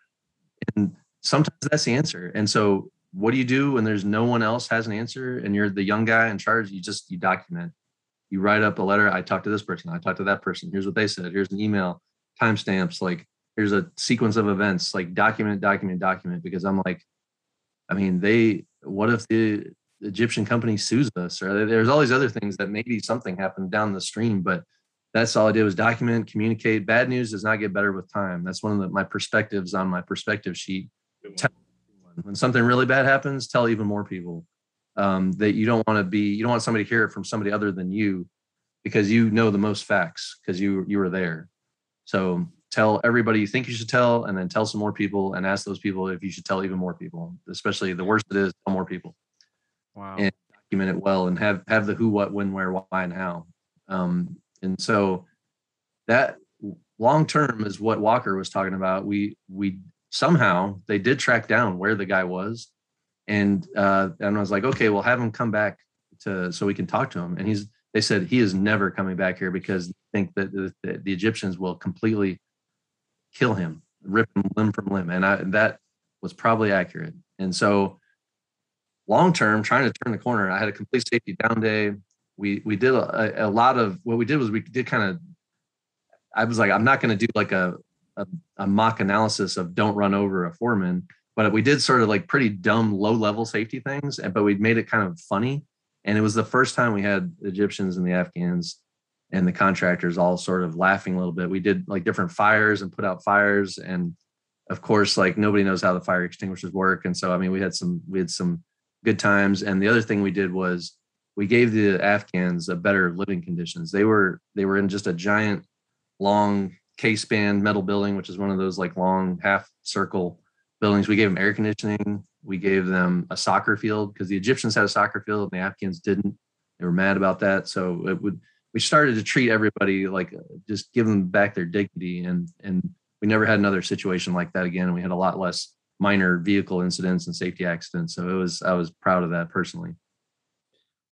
And sometimes that's the answer. And so what do you do when there's no one else has an answer and you're the young guy in charge? You just you document. You write up a letter. I talked to this person. I talked to that person. Here's what they said. Here's an email, timestamps, like here's a sequence of events, like document, document, document. Because I'm like, I mean, they what if the Egyptian company sues us? Or there's all these other things that maybe something happened down the stream, but that's all I did was document, communicate. Bad news does not get better with time. That's one of the, my perspectives on my perspective sheet. when something really bad happens, tell even more people um, that you don't want to be. You don't want somebody to hear it from somebody other than you, because you know the most facts because you you were there. So tell everybody you think you should tell, and then tell some more people, and ask those people if you should tell even more people. Especially the worst it is, tell more people. Wow. And document it well, and have have the who, what, when, where, why, and how. Um, and so that long term is what Walker was talking about. We we somehow they did track down where the guy was, and uh, and I was like, okay, we'll have him come back to so we can talk to him. And he's they said he is never coming back here because they think that the, the, the Egyptians will completely kill him, rip him limb from limb, and I, that was probably accurate. And so long term, trying to turn the corner, I had a complete safety down day. We we did a, a lot of what we did was we did kind of i was like i'm not going to do like a, a, a mock analysis of don't run over a foreman but we did sort of like pretty dumb low level safety things but we made it kind of funny. And it was the first time we had egyptians and the afghans and the contractors all sort of laughing a little bit we did like different fires and put out fires and of course like nobody knows how the fire extinguishers work and so i mean we had some we had some good times and the other thing we did was we gave the Afghans a better living conditions. They were they were in just a giant, long K-span metal building, which is one of those like long half circle buildings. We gave them air conditioning. We gave them a soccer field because the Egyptians had a soccer field and the Afghans didn't. They were mad about that. So it would we started to treat everybody like uh, just give them back their dignity and and we never had another situation like that again. And we had a lot less minor vehicle incidents and safety accidents. So it was I was proud of that personally.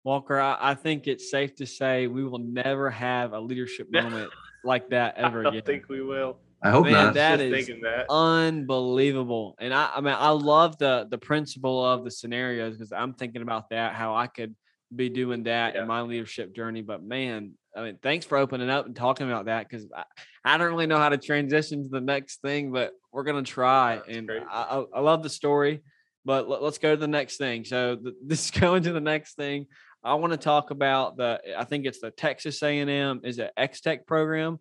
Walker, I, I, think it's safe to say we will never have a leadership moment like that ever again. I again. think we will. I hope Man, not. That is that. unbelievable. And I, I mean, I love the the principle of the scenarios because I'm thinking about that, how I could be doing that yeah. in my leadership journey. But man, I mean, thanks for opening up and talking about that because I, I don't really know how to transition to the next thing, but we're gonna try. That's and I, I, love the story, but let, us go to the next thing. So the, this going to the next thing. I want to talk about the. I think it's the Texas A&M is it XTEC program.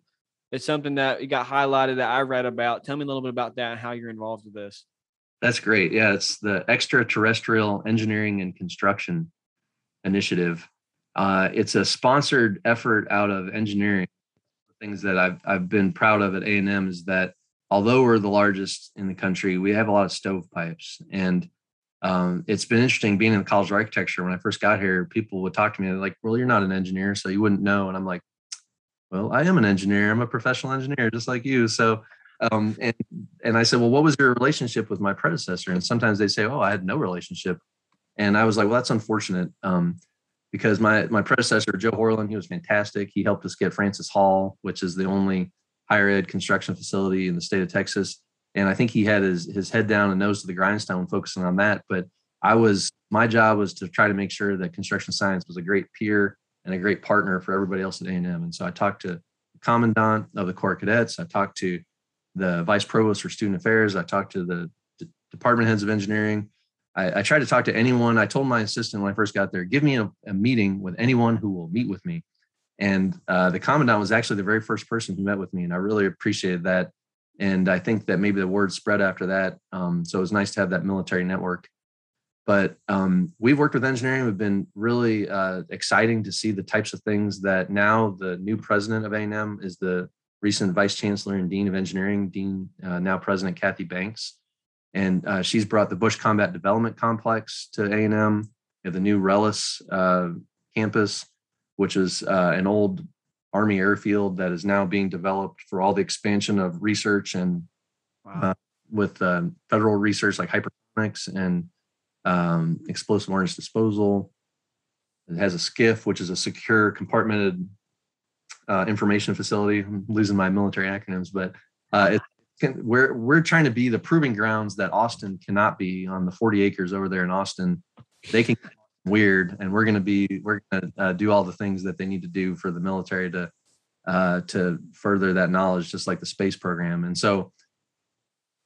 It's something that you got highlighted that I read about. Tell me a little bit about that and how you're involved with this. That's great. Yeah, it's the Extraterrestrial Engineering and Construction Initiative. Uh, it's a sponsored effort out of engineering. Things that I've I've been proud of at A&M is that although we're the largest in the country, we have a lot of stovepipes and um, it's been interesting being in the college of architecture. When I first got here, people would talk to me like, "Well, you're not an engineer, so you wouldn't know." And I'm like, "Well, I am an engineer. I'm a professional engineer, just like you." So, um, and and I said, "Well, what was your relationship with my predecessor?" And sometimes they say, "Oh, I had no relationship," and I was like, "Well, that's unfortunate." Um, because my my predecessor Joe Horlen, he was fantastic. He helped us get Francis Hall, which is the only higher ed construction facility in the state of Texas and I think he had his his head down and nose to the grindstone, focusing on that. But I was my job was to try to make sure that construction science was a great peer and a great partner for everybody else at A&M. And so I talked to the commandant of the Corps Cadets. I talked to the vice provost for student affairs. I talked to the department heads of engineering. I, I, tried to talk to anyone. I told my assistant when I first got there, give me a, a meeting with anyone who will meet with me. And uh, the commandant was actually the very first person who met with me. And I really appreciated that. And I think that maybe the word spread after that. Um, so it was nice to have that military network but um, we've worked with engineering. We've been really uh, exciting to see the types of things that now the new president of A&M is the recent vice chancellor and dean of engineering, Dean uh, now President Kathy Banks, and uh, she's brought the Bush Combat Development Complex to A&M. The new Rellis uh, campus, which is uh, an old Army airfield that is now being developed for all the expansion of research and wow. Uh, with federal research like hypersonics and um, explosive ordnance disposal. It has a SCIF, which is a secure compartmented uh, information facility. I'm losing my military acronyms, but uh, it, we're we're trying to be the proving grounds that Austin cannot be on the 40 acres over there in Austin. They can weird, and we're going to be we're going to uh, do all the things that they need to do for the military to uh, to further that knowledge, just like the space program. And so,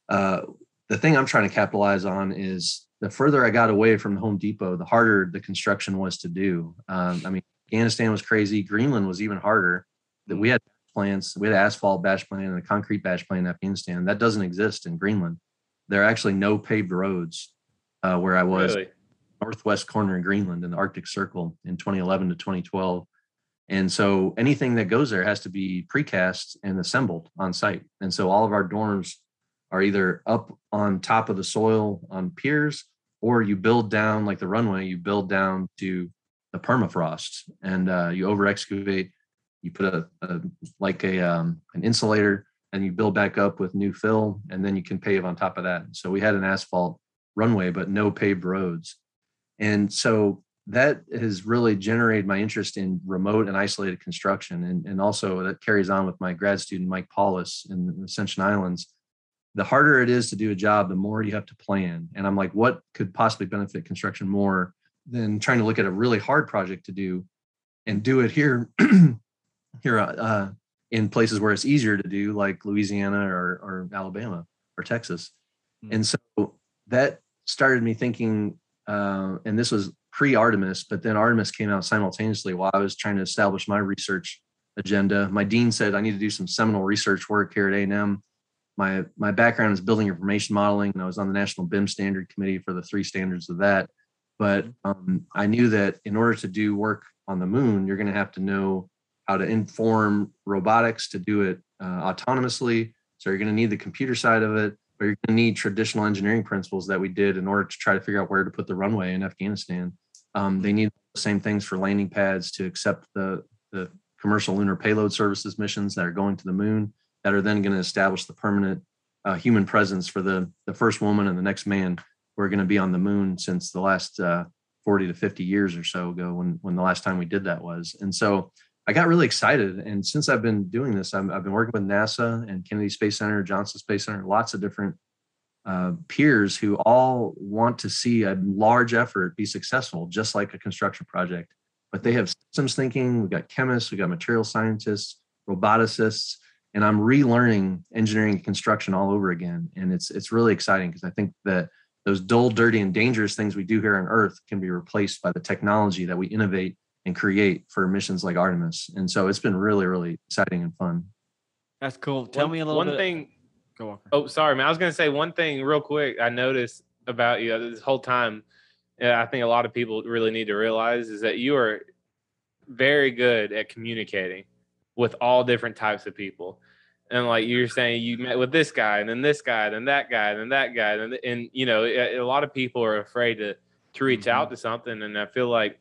uh, the thing I'm trying to capitalize on is the further I got away from Home Depot, the harder the construction was to do. Um, I mean, Afghanistan was crazy. Greenland was even harder. That we had plants, we had asphalt batch plant and a concrete batch plant in Afghanistan. That doesn't exist in Greenland. There are actually no paved roads uh, where I was, really? northwest corner of Greenland in the Arctic Circle in 2011 to 2012. And so anything that goes there has to be precast and assembled on site. And so all of our dorms are either up on top of the soil on piers or you build down like the runway you build down to the permafrost and uh, you over excavate you put a, a like a um, an insulator and you build back up with new fill and then you can pave on top of that. So we had an asphalt runway but no paved roads. And so that has really generated my interest in remote and isolated construction. And, and also that carries on with my grad student mike paulus in the ascension islands. The harder it is to do a job, the more you have to plan. And I'm like, what could possibly benefit construction more than trying to look at a really hard project to do and do it here, here uh, in places where it's easier to do, like Louisiana or, or Alabama or Texas. Mm-hmm. And so that started me thinking, uh, and this was pre Artemis, but then Artemis came out simultaneously while I was trying to establish my research agenda. My dean said I need to do some seminal research work here at A&M my my background is building information modeling and i was on the national bim standard committee for the three standards of that but mm-hmm. um, i knew that in order to do work on the moon you're going to have to know how to inform robotics to do it uh, autonomously. So you're going to need the computer side of it but you're going to need traditional engineering principles that we did in order to try to figure out where to put the runway in afghanistan. Um, they need the same things for landing pads to accept the the commercial lunar payload services missions that are going to the moon that are then going to establish the permanent uh, human presence for the the first woman and the next man who are going to be on the moon since the last uh, 40 to 50 years or so ago when when the last time we did that was. And so i got really excited and since i've been doing this i have been working with nasa and kennedy space center johnson space center lots of different uh, peers who all want to see a large effort be successful just like a construction project but they have systems thinking we've got chemists we've got material scientists roboticists and I'm relearning engineering and construction all over again. And it's it's really exciting because I think that those dull, dirty, and dangerous things we do here on Earth can be replaced by the technology that we innovate and create for missions like Artemis. And so it's been really, really exciting and fun. That's cool. Tell one, me a little one bit. thing. Go on. Oh, sorry, man. I was going to say one thing real quick. I noticed about you this whole time. I think a lot of people really need to realize is that you are very good at communicating with all different types of people and like you're saying you met with this guy and then this guy and then that guy and that guy and and you know a, a lot of people are afraid to to reach mm-hmm. out to something and i feel like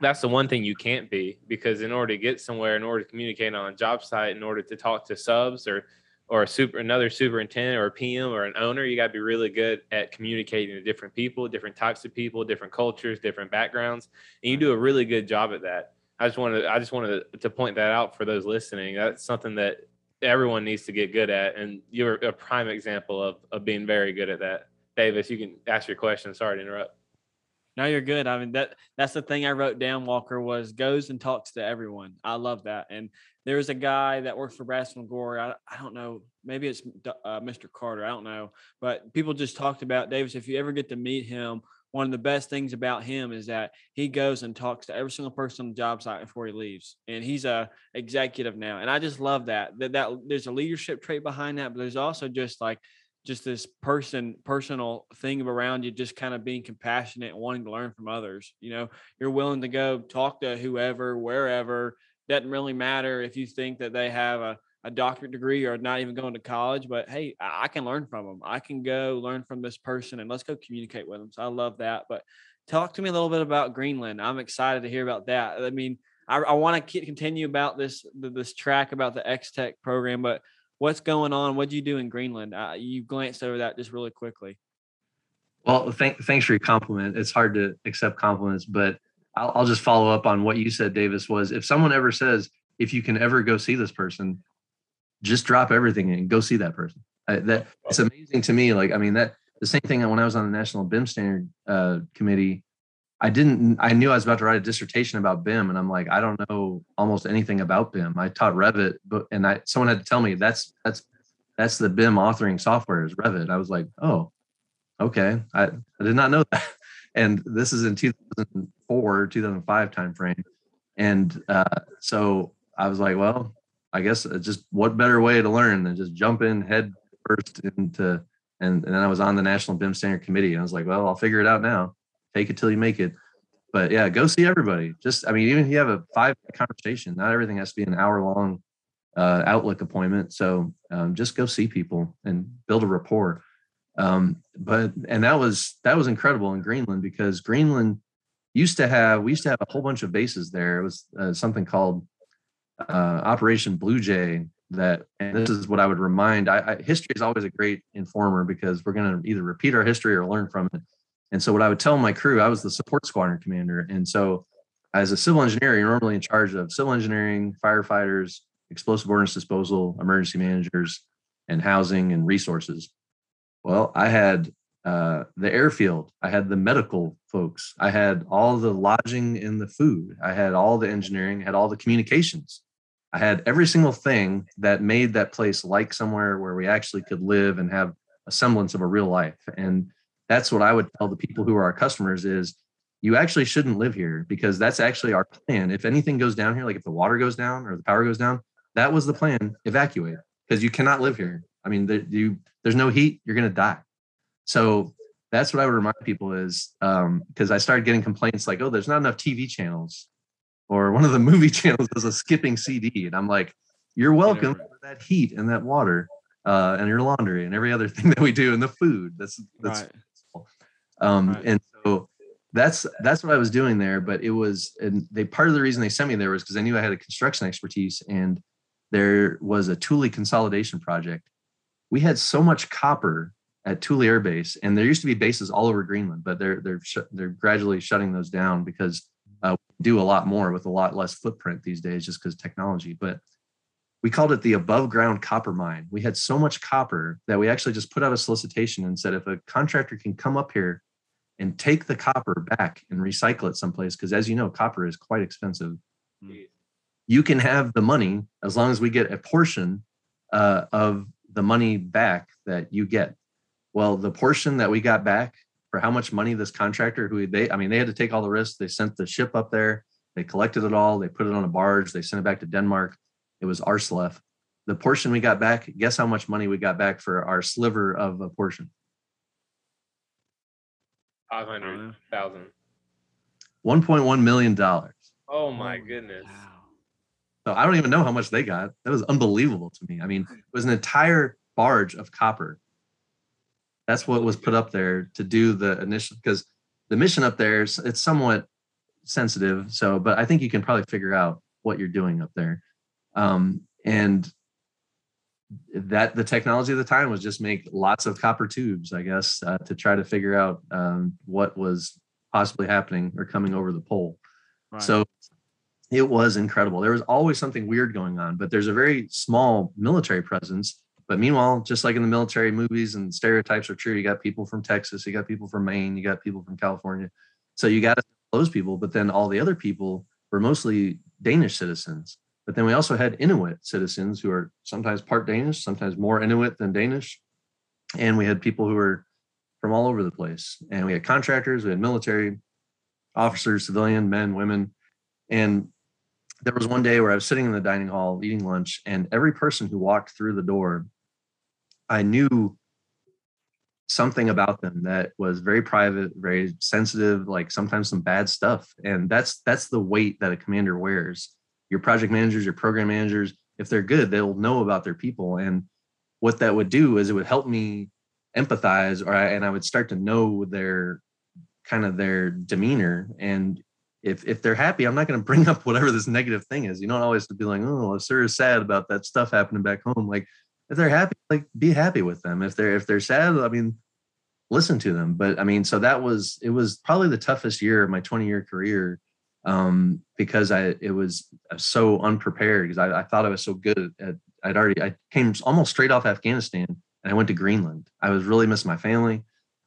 that's the one thing you can't be because in order to get somewhere in order to communicate on a job site in order to talk to subs or or a super another superintendent or a pm or an owner you got to be really good at communicating to different people different types of people different cultures different backgrounds and you do a really good job at that i just wanted i just wanted to point that out for those listening that's something that everyone needs to get good at, and you're a prime example of of being very good at that. Davis, you can ask your question. Sorry to interrupt. No, you're good. I mean that that's the thing I wrote down. Walker was goes and talks to everyone. I love that. And there's a guy that works for Brasfield & Gorrie. I, I don't know. Maybe it's uh, Mr. Carter. I don't know. But people just talked about Davis. If you ever get to meet him, one of the best things about him is that he goes and talks to every single person on the job site before he leaves. And he's a executive now. And I just love that. That that there's a leadership trait behind that, but there's also just like just this person personal thing around you just kind of being compassionate and wanting to learn from others you know? You're willing to go talk to whoever wherever doesn't really matter if you think that they have a, a doctorate degree or not even going to college but hey I, I can learn from them i can go learn from this person and let's go communicate with them so i love that but talk to me a little bit about greenland. I'm excited to hear about that. I mean i, I want to continue about this this track about the XTEC program but what's going on? What do you do in Greenland? Uh, you glanced over that just really quickly. Well, thank, thanks for your compliment. It's hard to accept compliments, but I'll, I'll just follow up on what you said, Davis. Was if someone ever says, if you can ever go see this person, just drop everything and go see that person. I, that it's amazing to me. Like, I mean, that the same thing when I was on the National BIM Standard uh, Committee. I didn't. I knew I was about to write a dissertation about BIM, and I'm like, I don't know almost anything about BIM. I taught Revit, but and I someone had to tell me that's that's that's the BIM authoring software is Revit. I was like, oh, okay. I, I did not know that. And this is in 2004, 2005 timeframe, and uh, so I was like, well, I guess just what better way to learn than just jump in head first into and, and then I was on the National BIM Standard Committee. And I was like, well, I'll figure it out now take it till you make it. But yeah, go see everybody. Just, I mean, even if you have a five conversation, not everything has to be an hour long uh, Outlook appointment. So um, just go see people and build a rapport. Um, but and that was that was incredible in Greenland because Greenland used to have we used to have a whole bunch of bases there. It was uh, something called uh, Operation Blue Jay. That and this is what I would remind. I, I history is always a great informer because we're going to either repeat our history or learn from it. And so what I would tell my crew, I was the support squadron commander. And so as a civil engineer, you're normally in charge of civil engineering, firefighters, explosive ordnance disposal, emergency managers, and housing and resources. Well, I had uh, the airfield, I had the medical folks, I had all the lodging and the food, I had all the engineering, had all the communications. I had every single thing that made that place like somewhere where we actually could live and have a semblance of a real life. And that's what I would tell the people who are our customers is you actually shouldn't live here because that's actually our plan. If anything goes down here, like if the water goes down or the power goes down, that was the plan. Evacuate because you cannot live here. I mean, there, you there's no heat. You're going to die. So that's what I would remind people is because um, I started getting complaints like, oh, there's not enough TV channels, or one of the movie channels is a skipping CD, and I'm like, you're welcome for that heat and that water uh, and your laundry and every other thing that we do and the food. That's that's right. Um, right. And so that's that's what I was doing there. But it was, and they part of the reason they sent me there was because I knew I had a construction expertise, and there was a Thule consolidation project. We had so much copper at Thule Air Base, and there used to be bases all over Greenland, but they're they're sh- they're gradually shutting those down because uh, we do a lot more with a lot less footprint these days, just because technology. But we called it the above ground copper mine. We had so much copper that we actually just put out a solicitation and said if a contractor can come up here and take the copper back and recycle it someplace because as you know copper is quite expensive. Mm. you can have the money as long as we get a portion uh, of the money back that you get. Well the portion that we got back for how much money this contractor who they i mean they had to take all the risks they sent the ship up there. They collected it all. They put it on a barge. They sent it back to denmark. It was Aarsleff. the portion we got back guess how much money we got back for our sliver of a portion Five hundred thousand. One point one million dollars. Oh my goodness. Wow. So I don't even know how much they got. That was unbelievable to me. I mean, it was an entire barge of copper. That's what was put up there to do the initial because the mission up there is it's somewhat sensitive. So, but I think you can probably figure out what you're doing up there. Um, and that the technology of the time was just make lots of copper tubes, I guess, uh, to try to figure out um, what was possibly happening or coming over the pole. Right. So it was incredible. There was always something weird going on, but there's a very small military presence. But meanwhile, just like in the military movies and stereotypes are true, you got people from Texas, you got people from Maine, you got people from California. So you got those people, but then all the other people were mostly Danish citizens. But then we also had Inuit citizens who are sometimes part Danish, sometimes more Inuit than Danish. And we had people who were from all over the place. And we had contractors, we had military officers, civilian, men, women. And there was one day where I was sitting in the dining hall eating lunch, and every person who walked through the door, I knew something about them that was very private, very sensitive, like sometimes some bad stuff. And that's that's the weight that a commander wears. Your project managers, your program managers, if they're good, they'll know about their people. And what that would do is it would help me empathize or I, and I would start to know their kind of their demeanor. And if if they're happy, I'm not going to bring up whatever this negative thing is. You don't always to be like, oh, sir is sad about that stuff happening back home. Like if they're happy, like be happy with them. If they're if they're sad, I mean, listen to them. But I mean, so that was it was probably the toughest year of my 20 year career um, because I it was so unprepared because I, I thought I was so good at I'd already I came almost straight off Afghanistan and I went to Greenland. I was really missing my family,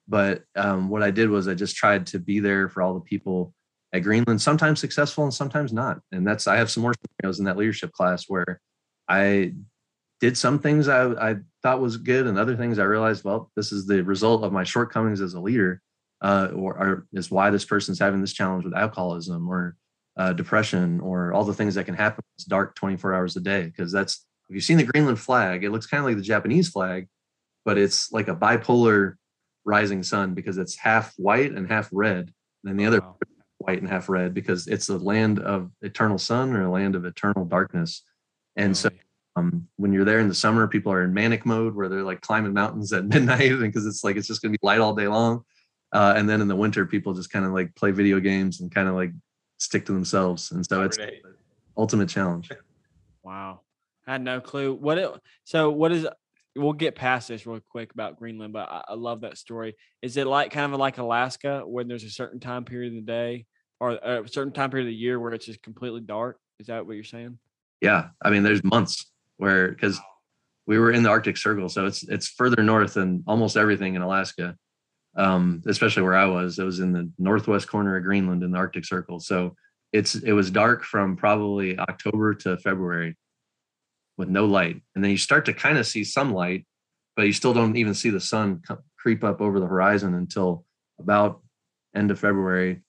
but um, what I did was I just tried to be there for all the people at Greenland. Sometimes successful and sometimes not. And that's I have some more scenarios in that leadership class where I did some things I, I thought was good and other things I realized, well, this is the result of my shortcomings as a leader, uh, or, or, is why this person's having this challenge with alcoholism or uh, depression or all the things that can happen. It's dark 24 hours a day because that's if you've seen the Greenland flag, it looks kind of like the Japanese flag, but it's like a bipolar rising sun because it's half white and half red. And then the other wow. white and half red because it's the land of eternal sun or a land of eternal darkness. And really? so um, when you're there in the summer, people are in manic mode where they're like climbing mountains at midnight because it's like it's just gonna be light all day long. Uh, and then in the winter, people just kind of like play video games and kind of like stick to themselves. And so it's ultimate challenge. Wow. I had no clue. What it so what is we'll get past this real quick about Greenland, but I, I love that story. Is it like kind of like Alaska when there's a certain time period in the day or a certain time period of the year where it's just completely dark? Is that what you're saying? Yeah. I mean, there's months where because we were in the Arctic Circle, so it's it's further north than almost everything in Alaska. Um, especially where I was, it was in the northwest corner of Greenland in the Arctic Circle. So it's it was dark from probably October to February with no light, and then you start to kind of see some light, but you still don't even see the sun creep up over the horizon until about end of February,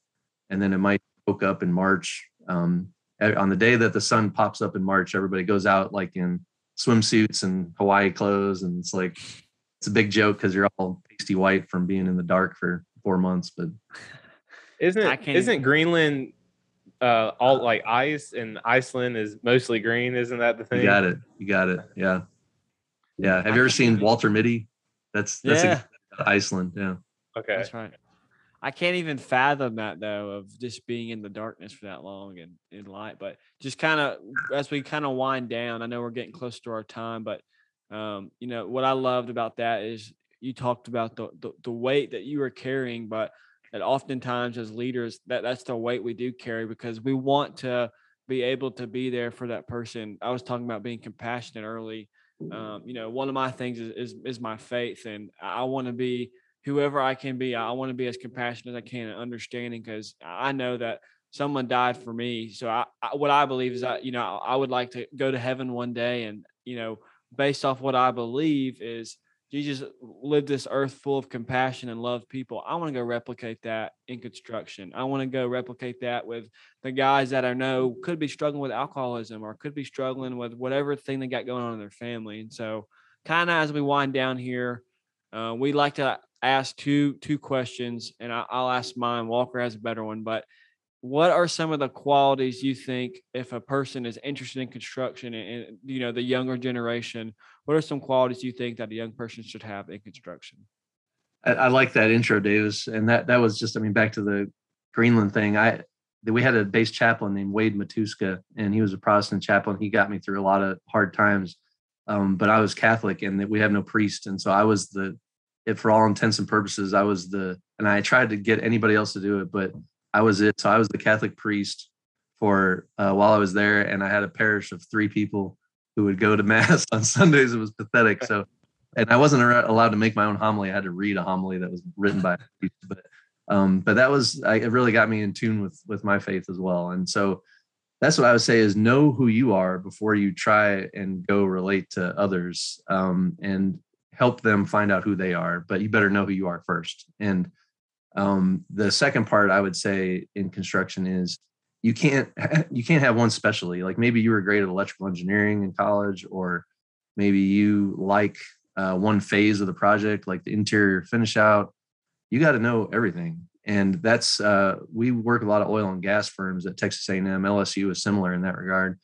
and then it might poke up in March. Um, on the day that the sun pops up in March, everybody goes out like in swimsuits and Hawaii clothes, and it's like it's a big joke because you're all pasty white from being in the dark for four months. But isn't isn't Greenland uh, all like ice and Iceland is mostly green? Isn't that the thing? You got it. You got it. Yeah, yeah. Have you ever seen Walter Mitty? That's that's yeah. Iceland. Yeah. Okay. That's right. I can't even fathom that though of just being in the darkness for that long and in light. But just kind of as we kind of wind down, I know we're getting close to our time, but um, you know what I loved about that is you talked about the, the, the weight that you were carrying, but that oftentimes as leaders that that's the weight we do carry because we want to be able to be there for that person. I was talking about being compassionate early. Um, you know, one of my things is, is, is my faith, and I want to be whoever I can be, I want to be as compassionate as I can and understanding because I know that someone died for me. So I, I, what I believe is that, you know, I would like to go to heaven one day and, you know, based off what I believe is Jesus lived this earth full of compassion and love people. I want to go replicate that in construction. I want to go replicate that with the guys that I know could be struggling with alcoholism or could be struggling with whatever thing they got going on in their family. And so kind of as we wind down here, uh, we like to ask two two questions, and I, will ask mine. Walker has a better one, but what are some of the qualities you think if a person is interested in construction and, and you know the younger generation? What are some qualities you think that a young person should have in construction? I, I like that intro, Davis, and that that was just I mean back to the Greenland thing. I we had a base chaplain named Wade Matuska, and he was a Protestant chaplain. He got me through a lot of hard times. Um, but I was Catholic, and that we have no priest, and so I was the it for all intents and purposes. I was the, and I tried to get anybody else to do it, but I was it. So I was the Catholic priest for uh, while I was there, and I had a parish of three people who would go to mass on Sundays. It was pathetic. So, and I wasn't allowed to make my own homily. I had to read a homily that was written by. But Um, but that was I, it really got me in tune with with my faith as well. And so that's what I would say is know who you are before you try and go relate to others um, and help them find out who they are. But you better know who you are first. And um, the second part I would say in construction is you can't you can't have one specialty. Like maybe you were great at electrical engineering in college, or maybe you like uh, one phase of the project, like the interior finish out. You got to know everything, and that's uh, we work a lot of oil and gas firms at Texas A&M. LSU is similar in that regard.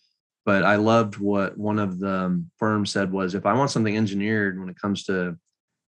But I loved what one of the um, firms said was, if I want something engineered when it comes to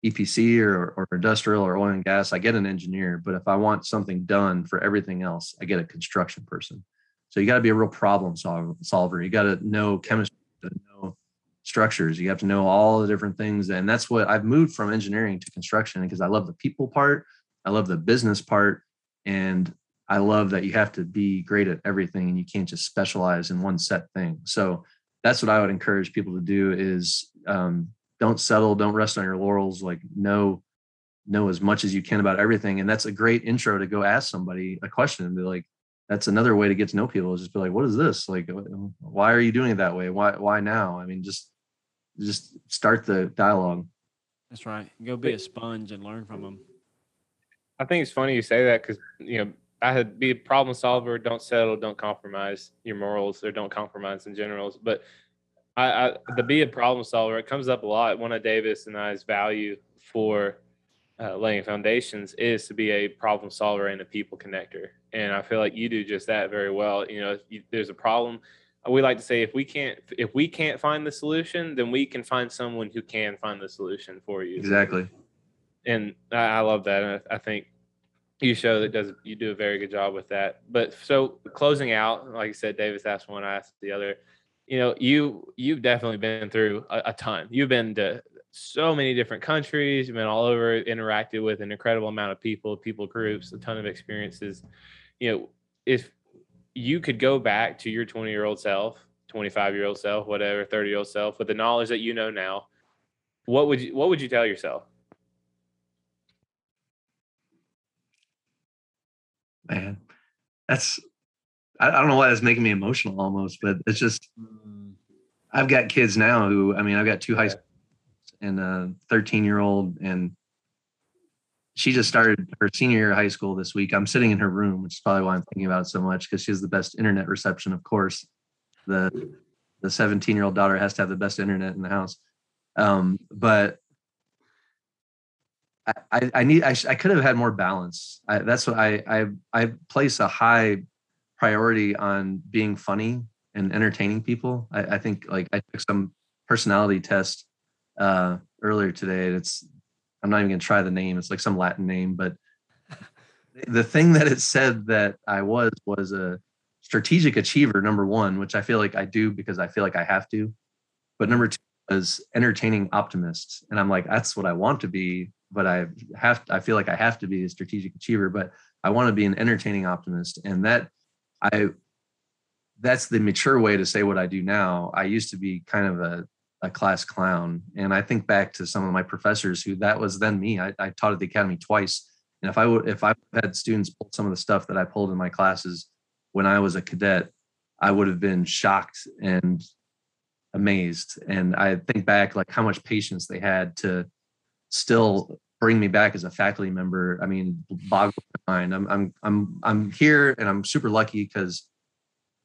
EPC or, or industrial or oil and gas, I get an engineer. But if I want something done for everything else, I get a construction person. So you got to be a real problem solver. You got to know chemistry, know structures. You have to know all the different things. And that's what I've moved from engineering to construction because I love the people part. I love the business part. And I love that you have to be great at everything and you can't just specialize in one set thing. So that's what I would encourage people to do is um, don't settle don't rest on your laurels like know know as much as you can about everything. And that's a great intro to go ask somebody a question and be like that's another way to get to know people is just be like what is this? Like why are you doing it that way? Why why now? I mean just just start the dialogue. That's right. Go be a sponge and learn from them i think it's funny you say that because you know i had be a problem solver don't settle don't compromise your morals or don't compromise in general but I, I the be a problem solver it comes up a lot. One of Davis and I's value for uh, laying foundations is to be a problem solver and a people connector, and I feel like you do just that very well. You know, you, there's a problem. We like to say if we can't if we can't find the solution, then we can find someone who can find the solution for you. Exactly. And I, I love that, and I, I think you show that does you do a very good job with that. But so closing out, like I said, Davis asked one, I asked the other you know, you you've definitely been through a, a, ton. You've been to so many different countries. You've been all over, interacted with an incredible amount of people, people groups, a ton of experiences. You know, if you could go back to your 20 year old self, 25 year old self, whatever, 30 year old self, with the knowledge that you know now, what would you what would you tell yourself? Man, that's I, I don't know why that's making me emotional almost, but it's just mm. I've got kids now who I mean I've got two high school and a 13 year old and she just started her senior year of high school this week. I'm sitting in her room, which is probably why I'm thinking about it so much because she has the best internet reception, of course. The the 17 year old daughter has to have the best internet in the house. Um, but I, I need I, I could have had more balance. I, that's what I I I place a high priority on being funny and entertaining people. I, I think like I took some personality test uh, earlier today. And it's I'm not even gonna try the name. It's like some Latin name, but the thing that it said that I was was a strategic achiever. Number one, which I feel like I do because I feel like I have to. But number two was entertaining optimists, and I'm like that's what I want to be. But I have I feel like I have to be a strategic achiever. But I want to be an entertaining optimist, and that I that's the mature way to say what I do now. I used to be kind of a, a class clown. And I think back to some of my professors who that was then me. I, I taught at the academy twice. And if I would if I had students pull some of the stuff that I pulled in my classes when I was a cadet, I would have been shocked and amazed. And I think back like how much patience they had to still bring me back as a faculty member, I mean, boggle my mind. I'm I'm I'm I'm here and I'm super lucky because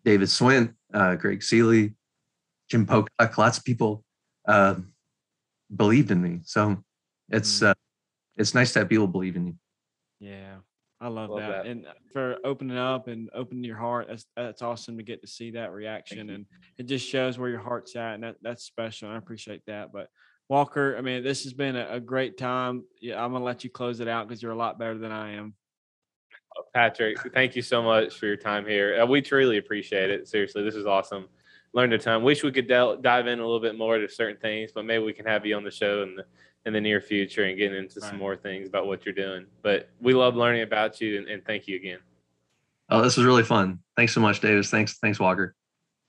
David Swint, uh, Greg Seeley, Jim Pocock, lots of people uh, believed in me. So it's mm. uh, it's nice to have people believe in you. Yeah, I love, love that. that. and for opening up and opening your heart. That's that's awesome to get to see that reaction, and it just shows where your heart's at, and that that's special. I appreciate that, but Walker, I mean, this has been a, a great time. Yeah, I'm gonna let you close it out because you're a lot better than I am. Patrick, thank you so much for your time here. Uh, we truly appreciate it. Seriously, this is awesome. Learned a ton. Wish we could del- dive in a little bit more to certain things, but maybe we can have you on the show in the in the near future and get into right. some more things about what you're doing. But we love learning about you, and, and thank you again. Oh, this was really fun. Thanks so much, Davis. Thanks, thanks, Walker.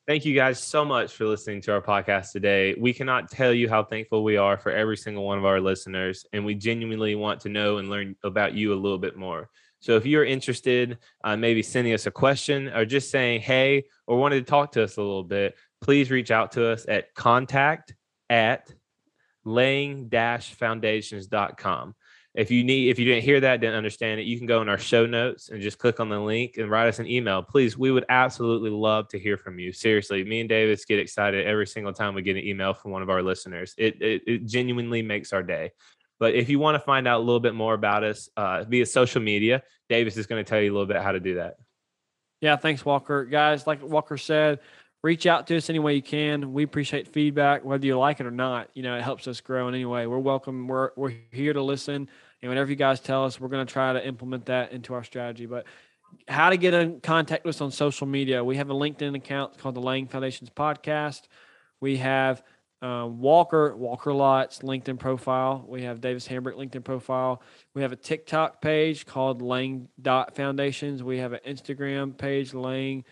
Thank you guys so much for listening to our podcast today. We cannot tell you how thankful we are for every single one of our listeners, and we genuinely want to know and learn about you a little bit more. So if you're interested, uh, maybe sending us a question or just saying hey or wanted to talk to us a little bit, please reach out to us at contact at laying-foundations.com. If you need, if you didn't hear that, didn't understand it, you can go in our show notes and just click on the link and write us an email. Please, we would absolutely love to hear from you. Seriously, me and Davis get excited every single time we get an email from one of our listeners. It, it, it genuinely makes our day. But if you want to find out a little bit more about us uh, via social media, Davis is going to tell you a little bit how to do that. Yeah, thanks, Walker. Guys, like Walker said, reach out to us any way you can. We appreciate feedback, whether you like it or not. You know, it helps us grow in any way. We're welcome. We're we're here to listen, and whatever you guys tell us, we're going to try to implement that into our strategy. But how to get in contact with us on social media? We have a LinkedIn account called the Laying Foundations Podcast. We have um, Walker Walker Lots LinkedIn profile. We have Davis Hambrick LinkedIn profile. We have a TikTok page called Laying Dot Foundations. We have an Instagram page Laying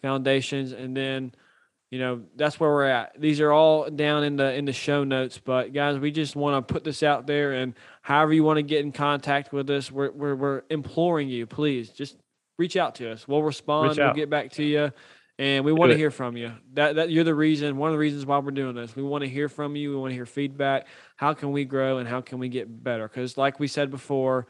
Foundations, and then you know that's where we're at. These are all down in the in the show notes. But guys, we just want to put this out there, and however you want to get in contact with us, we're we're, we're imploring you, please just reach out to us. We'll respond. We'll get back to you and we want to hear from you. That that you're the reason, one of the reasons why we're doing this. We want to hear from you. We want to hear feedback. How can we grow and how can we get better? Because like we said before,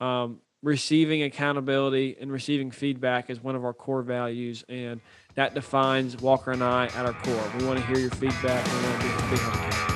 um, receiving accountability and receiving feedback is one of our core values, and that defines Walker and I at our core. We want to hear your feedback. We want to be, be